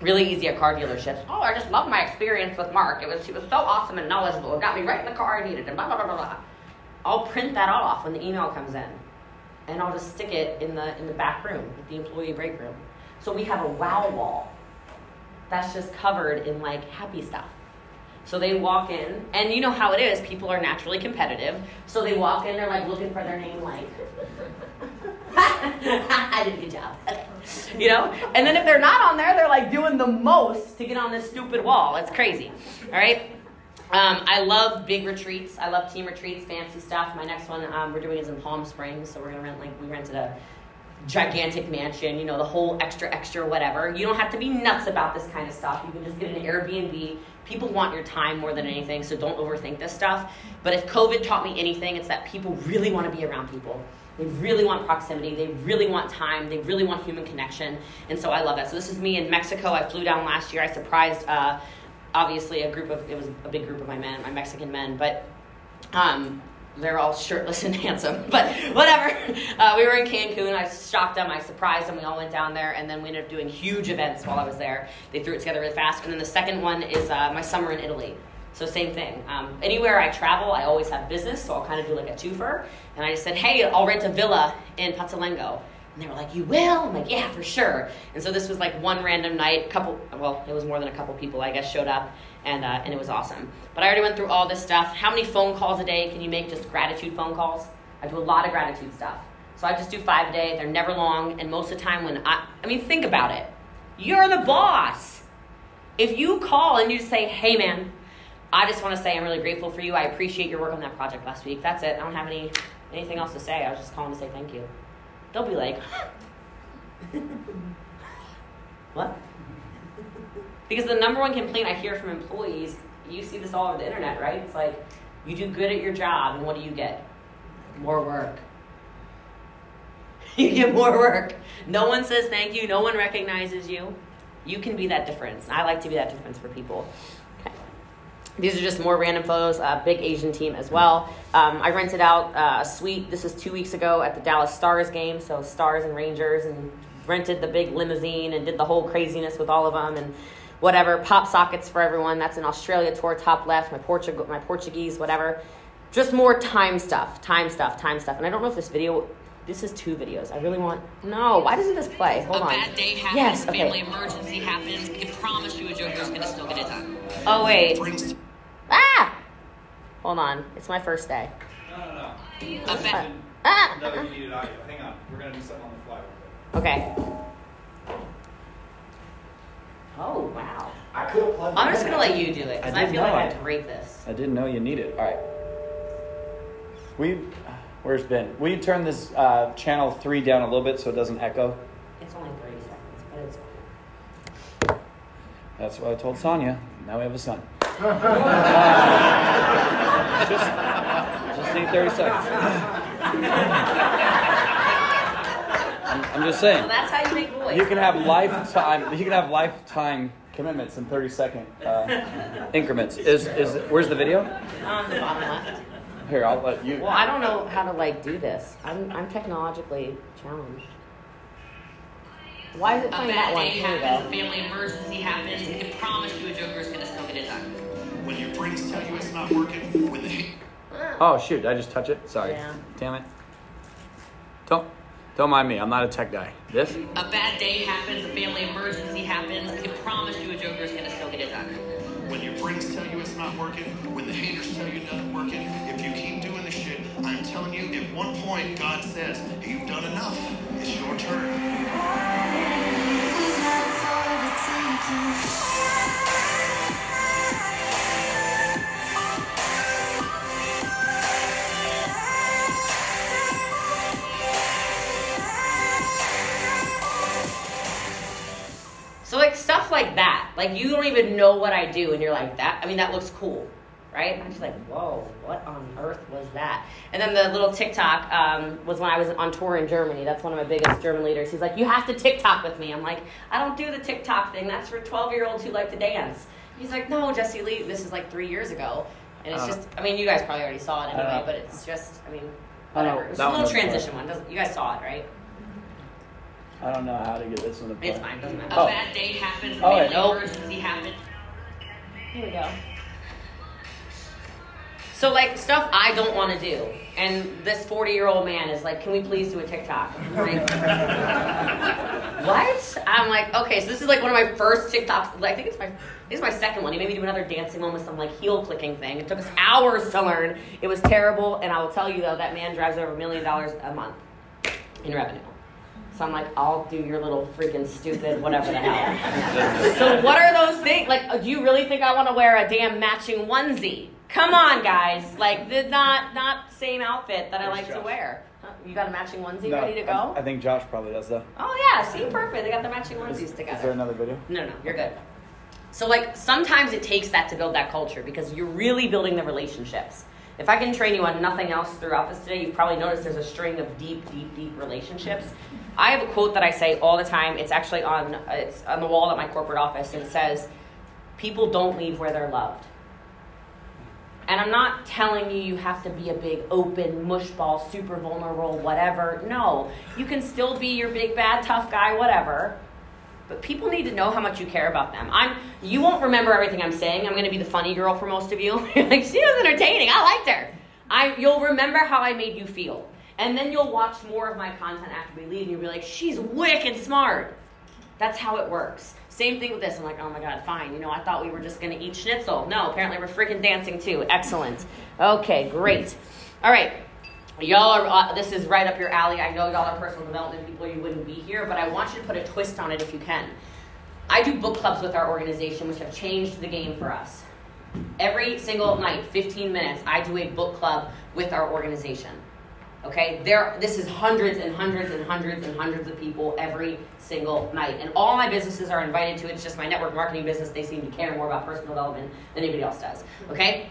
Really easy at car dealerships. Oh, I just love my experience with Mark. It was he was so awesome and knowledgeable. It got me right in the car I needed, and blah blah blah blah blah. I'll print that off when the email comes in, and I'll just stick it in the in the back room, the employee break room. So we have a wow wall that's just covered in like happy stuff. So they walk in, and you know how it is. People are naturally competitive. So they walk in, they're like looking for their name, like, I did a good job. you know? And then if they're not on there, they're like doing the most to get on this stupid wall. It's crazy. All right? Um, I love big retreats. I love team retreats, fancy stuff. My next one um, we're doing is in Palm Springs, so we're gonna rent like we rented a gigantic mansion, you know, the whole extra extra whatever. You don't have to be nuts about this kind of stuff. You can just get an Airbnb. People want your time more than anything, so don't overthink this stuff. But if COVID taught me anything, it's that people really want to be around people. They really want proximity. They really want time. They really want human connection. And so I love that. So this is me in Mexico. I flew down last year. I surprised. Uh, obviously a group of it was a big group of my men, my Mexican men, but um, they're all shirtless and handsome. But whatever. Uh, we were in Cancun. I shocked them. I surprised them. We all went down there, and then we ended up doing huge events while I was there. They threw it together really fast. And then the second one is uh, my summer in Italy. So same thing. Um, anywhere I travel, I always have business, so I'll kind of do like a twofer. And I just said, hey, I'll rent a villa in Pozzolengo. And they were like, You will? I'm like, Yeah, for sure. And so this was like one random night, couple, well, it was more than a couple people, I guess, showed up, and, uh, and it was awesome. But I already went through all this stuff. How many phone calls a day can you make just gratitude phone calls? I do a lot of gratitude stuff. So I just do five a day. They're never long, and most of the time when I, I mean, think about it. You're the boss. If you call and you say, Hey, man, I just want to say I'm really grateful for you. I appreciate your work on that project last week. That's it. I don't have any anything else to say. I was just calling to say thank you they'll be like, what? Because the number one complaint I hear from employees, you see this all over the internet, right? It's like, you do good at your job, and what do you get? More work. you get more work. No one says thank you, no one recognizes you. You can be that difference. I like to be that difference for people. These are just more random photos. Uh, big Asian team as well. Um, I rented out uh, a suite. This is two weeks ago at the Dallas Stars game. So Stars and Rangers, and rented the big limousine and did the whole craziness with all of them and whatever. Pop sockets for everyone. That's an Australia tour, top left. My Portug- my Portuguese, whatever. Just more time stuff, time stuff, time stuff. And I don't know if this video this is two videos. I really want. No, why doesn't this play? Hold a on. A bad day happens. Yes, okay. Family emergency happens. I can promise you a Joker's gonna still get it done. Oh wait. Ah! Hold on. It's my first day. No, no, no. A bad. Ah! No, you needed audio. Hang on. We're gonna do something on the fly. Okay. Oh wow. I could have plugged. I'm just gonna let you do it because I I, feel like know I I- have to rate this. I didn't know you needed. All right. We, where's Ben? Will you turn this uh, channel three down a little bit so it doesn't echo? It's only 30 seconds, but it's That's what I told Sonia. Now we have a son. just, just need 30 seconds. I'm, I'm just saying. So that's how you make boys. You can have lifetime. You can have lifetime commitments in 30 second uh, increments. Is is where's the video? on the bottom left. Here, I'll let you. Well, I don't know how to like do this. I'm I'm technologically challenged. Why is it A playing that bad one? day Here we happens, a family emergency happens. I can promise you a Joker's gonna still get it done. When your brains tell you it's not working, when the oh. oh shoot! Did I just touch it? Sorry. Yeah. Damn it. Don't don't mind me. I'm not a tech guy. This? A bad day happens, a family emergency happens. I can promise you a Joker's gonna still get it done. when your brains tell you it's not working, when the haters tell you nothing working, if you keep doing shit, I'm telling you, at one point God says, You've done enough. It's your turn. So like stuff like that, like you don't even know what I do, and you're like that. I mean, that looks cool, right? I'm just like, whoa, what on earth was that? And then the little TikTok um, was when I was on tour in Germany. That's one of my biggest German leaders. He's like, you have to TikTok with me. I'm like, I don't do the TikTok thing. That's for 12 year olds who like to dance. He's like, no, Jessie Lee. This is like three years ago, and it's Uh, just. I mean, you guys probably already saw it anyway, Uh, but it's just. I mean, I don't- whatever. It's a little doesn't transition one. Doesn't you guys saw it, right? I don't know how to get this one to play. It's fine. Doesn't matter. A Oh. bad day happens, a Oh, family wait. Emergency happens. Here we go. So like stuff I don't want to do, and this forty-year-old man is like, "Can we please do a TikTok?" I'm like, what? I'm like, okay, so this is like one of my first TikToks. I think it's my, this is my second one. He made me do another dancing one with some like heel clicking thing. It took us hours to learn. It was terrible, and I will tell you though, that man drives over a million dollars a month in revenue. So I'm like, I'll do your little freaking stupid whatever the hell. So what are those things? Like, do you really think I want to wear a damn matching onesie? Come on, guys! Like, the not not same outfit that I Where's like to wear. Huh? You got a matching onesie No, ready to go? I, I think Josh probably does though. oh yeah, see, perfect. They got the matching onesies together. Is there another video? No, no, you're good. So like sometimes it takes that to build that culture because you're really building the relationships. If I can train you on nothing else throughout this today, you've probably noticed there's a string of deep, deep, deep relationships. I have a quote that I say all the time. It's actually on it's on the wall at my corporate office, and it says, "People don't leave where they're loved." And I'm not telling you you have to be a big open mushball, super vulnerable, whatever. No, you can still be your big bad tough guy, whatever. But people need to know how much you care about them. I'm. You won't remember everything I'm saying. I'm going to be the funny girl for most of you. like she was entertaining. I liked her. I. You'll remember how I made you feel, and then you'll watch more of my content after we leave, and you'll be like, she's wicked smart. That's how it works. Same thing with this. I'm like, oh my god, fine. You know, I thought we were just gonna eat schnitzel. No, apparently we're freaking dancing too. Excellent. Okay, great. All right. Y'all are, uh, this is right up your alley. I know y'all are personal development people, you wouldn't be here, but I want you to put a twist on it if you can. I do book clubs with our organization, which have changed the game for us. Every single night, 15 minutes, I do a book club with our organization. Okay, there. This is hundreds and hundreds and hundreds and hundreds of people every single night, and all my businesses are invited to it. It's just my network marketing business. They seem to care more about personal development than anybody else does. Okay,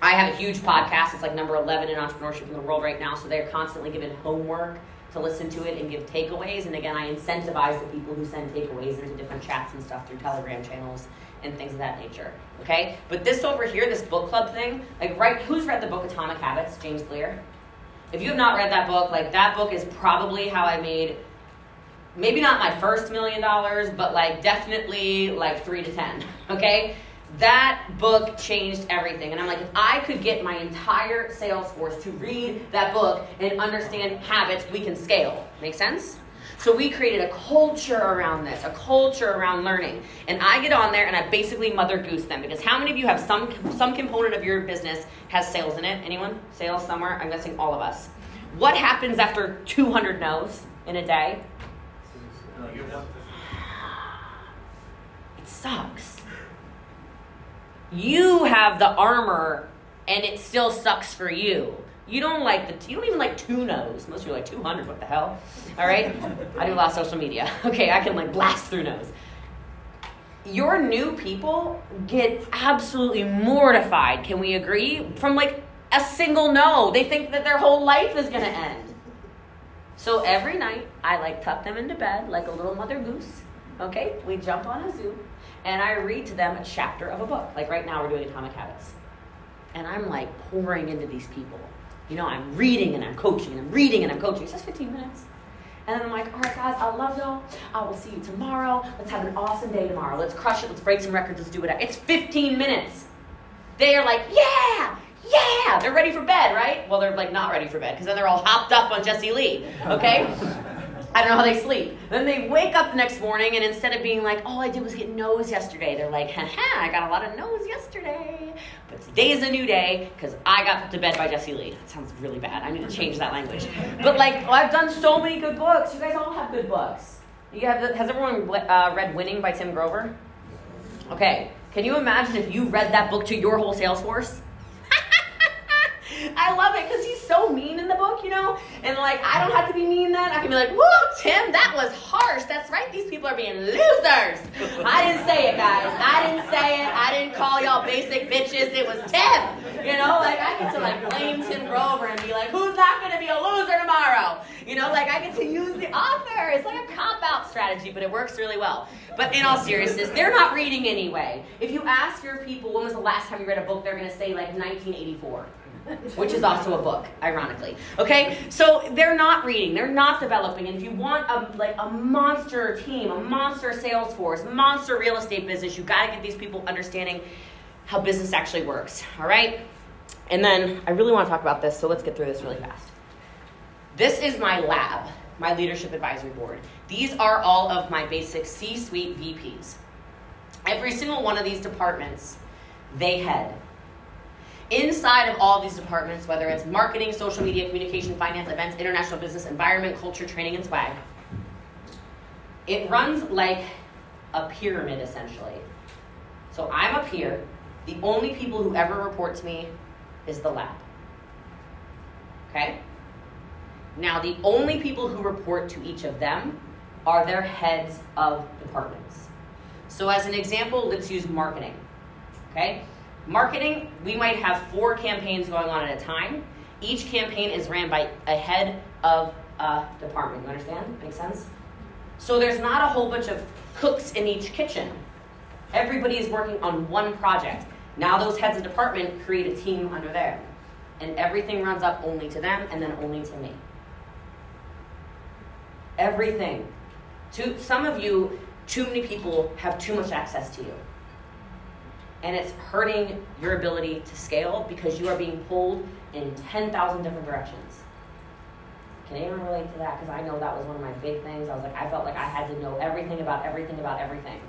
I have a huge podcast. It's like number 11 in entrepreneurship in the world right now. So they're constantly given homework to listen to it and give takeaways. And again, I incentivize the people who send takeaways into different chats and stuff through Telegram channels and things of that nature. Okay, but this over here, this book club thing, like right, who's read the book Atomic Habits? James Clear. If you have not read that book, like that book is probably how I made maybe not my first million dollars, but like definitely like three to ten. Okay? That book changed everything. And I'm like, if I could get my entire sales force to read that book and understand habits, we can scale. Make sense? So we created a culture around this, a culture around learning. And I get on there and I basically mother goose them because how many of you have some some component of your business has sales in it? Anyone? Sales somewhere? I'm guessing all of us. What happens after 200 no's in a day? It sucks. You have the armor and it still sucks for you. You don't like the you don't even like two no's. Most of you are like 200, what the hell? All right? I do a lot of social media. Okay, I can like blast through no's. your new people get absolutely mortified. Can we agree? From like a single no. They think that their whole life is going to end. So every night, I like tuck them into bed like a little mother goose. Okay? We jump on a Zoom and I read to them a chapter of a book. Like right now, we're doing Atomic Habits. And I'm like pouring into these people. You know, I'm reading and I'm coaching and I'm reading and I'm coaching. It's just 15 minutes. And then I'm like, all right, guys, I love y'all. I will see you tomorrow. Let's have an awesome day tomorrow. Let's crush it. Let's break some records. Let's do it. It's 15 minutes. They are like, yeah, yeah. They're ready for bed, right? Well, they're like not ready for bed because then they're all hopped up on Jessie Lee, okay? I don't know how they sleep. Then they wake up the next morning and instead of being like, all I did was get nose yesterday, they're like, haha, I got a lot of nose yesterday. But today is a new day because I got put to bed by Jessie Lee. That sounds really bad. I need to change that language. But like, well, I've done so many good books. You guys all have good books. You have, has everyone uh, read Winning by Tim Grover? Okay. Can you imagine if you read that book to your whole sales force? I love it because he's so mean in the book, you know? And like, I don't have to be mean then. I can be like, whoa, Tim, that was harsh. That's right. These people are being losers. I didn't say it, guys. I didn't say it. I didn't call y'all basic bitches. It was Tim. You know, like, I get to like blame Tim Grover and be like, who's not going to be a loser tomorrow? You know, like, I get to use the author. It's like a cop out strategy, but it works really well. But in all seriousness, they're not reading anyway. If you ask your people, when was the last time you read a book, they're going to say like 1984 which is also a book, ironically. Okay, so they're not reading, they're not developing. And if you want a like a monster team, a monster sales force, monster real estate business, you got to get these people understanding how business actually works. All right, and then I really want to talk about this, so let's get through this really fast. This is my lab, my leadership advisory board. These are all of my basic C-suite VPs. Every single one of these departments, they head inside of all these departments, whether it's marketing, social media, communication, finance, events, international business, environment, culture, training, and swag, it runs like a pyramid essentially. So I'm up here. The only people who ever report to me is the lab. Okay? Now, the only people who report to each of them are their heads of departments. So, as an example, let's use marketing. Okay? Marketing, we might have four campaigns going on at a time. Each campaign is ran by a head of a department. You understand? Make sense? So there's not a whole bunch of cooks in each kitchen. Everybody is working on one project. Now those heads of department create a team under there. And everything runs up only to them and then only to me. Everything. To some of you, too many people have too much access to you and it's hurting your ability to scale because you are being pulled in 10,000 different directions. Can anyone relate to that? Because I know that was one of my big things. I was like, I felt like I had to know everything about everything about everything.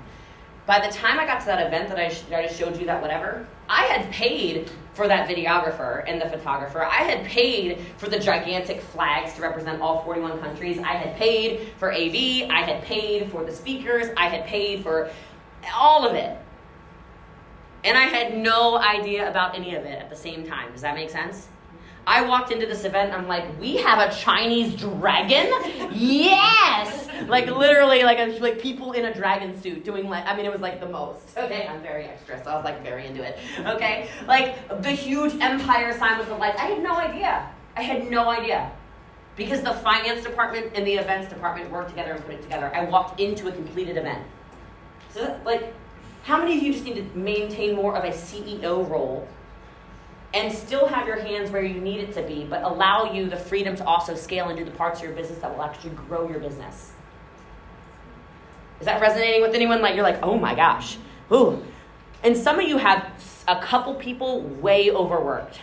By the time I got to that event that I, sh- I just showed you, that whatever, I had paid for that videographer and the photographer. I had paid for the gigantic flags to represent all 41 countries. I had paid for AV. I had paid for the speakers. I had paid for all of it. And I had no idea about any of it at the same time. Does that make sense? I walked into this event and I'm like, we have a Chinese dragon? yes! Like literally like a, like people in a dragon suit doing like I mean it was like the most. Okay, I'm very extra, so I was like very into it. Okay? Like the huge empire sign with the lights. I had no idea. I had no idea. Because the finance department and the events department worked together and put it together. I walked into a completed event. So like how many of you just need to maintain more of a CEO role and still have your hands where you need it to be, but allow you the freedom to also scale and do the parts of your business that will actually grow your business? Is that resonating with anyone? Like, you're like, oh my gosh. Ooh. And some of you have a couple people way overworked.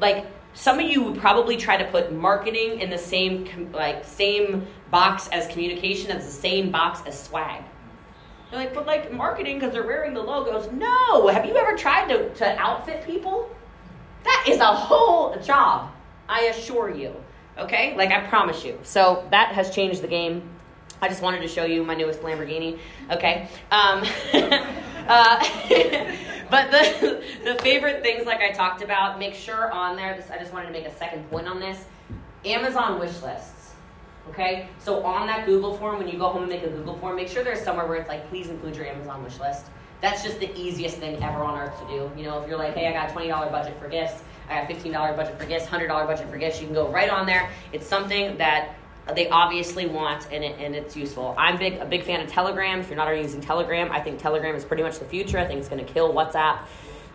Like, some of you would probably try to put marketing in the same like same box as communication as the same box as swag they're like, but like marketing because they're wearing the logos. No, have you ever tried to, to outfit people? That is a whole job, I assure you. Okay, like I promise you. So that has changed the game. I just wanted to show you my newest Lamborghini. Okay. Um, uh, but the, the favorite things, like I talked about, make sure on there, I just wanted to make a second point on this Amazon wish lists. Okay? So on that Google form, when you go home and make a Google form, make sure there's somewhere where it's like, please include your Amazon wish list. That's just the easiest thing ever on earth to do. You know, if you're like, hey, I got a $20 budget for gifts, I got a $15 budget for gifts, $100 budget for gifts, you can go right on there. It's something that they obviously want and, it, and it's useful. I'm big a big fan of Telegram. If you're not already using Telegram, I think Telegram is pretty much the future. I think it's going to kill WhatsApp.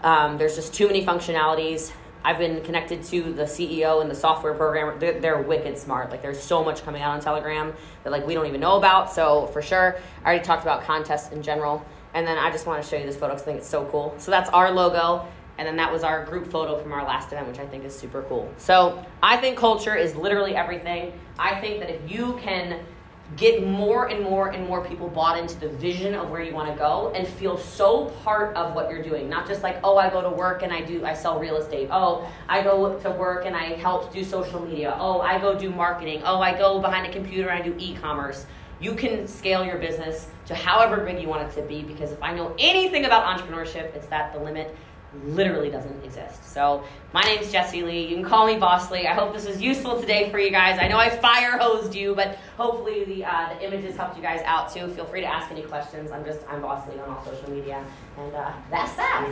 Um, there's just too many functionalities. I've been connected to the CEO and the software programmer. They're, they're wicked smart. Like there's so much coming out on Telegram that like we don't even know about. So for sure, I already talked about contests in general. And then I just want to show you this photo because I think it's so cool. So that's our logo. And then that was our group photo from our last event, which I think is super cool. So I think culture is literally everything. I think that if you can get more and more and more people bought into the vision of where you want to go and feel so part of what you're doing. Not just like oh i go to work and i do i sell real estate. Oh i go to work and i help do social media. Oh i go do marketing. Oh i go behind a computer and i do e-commerce. You can scale your business to however big you want it to be because if i know anything about entrepreneurship it's that the limit literally doesn't exist. So, my name's Jessie Lee. You can call me Boss Lee. I hope this was useful today for you guys. I know I fire hosed you, but hopefully the, uh, the images helped you guys out too. Feel free to ask any questions. I'm just, I'm Boss Lee on all social media. And uh, that's that.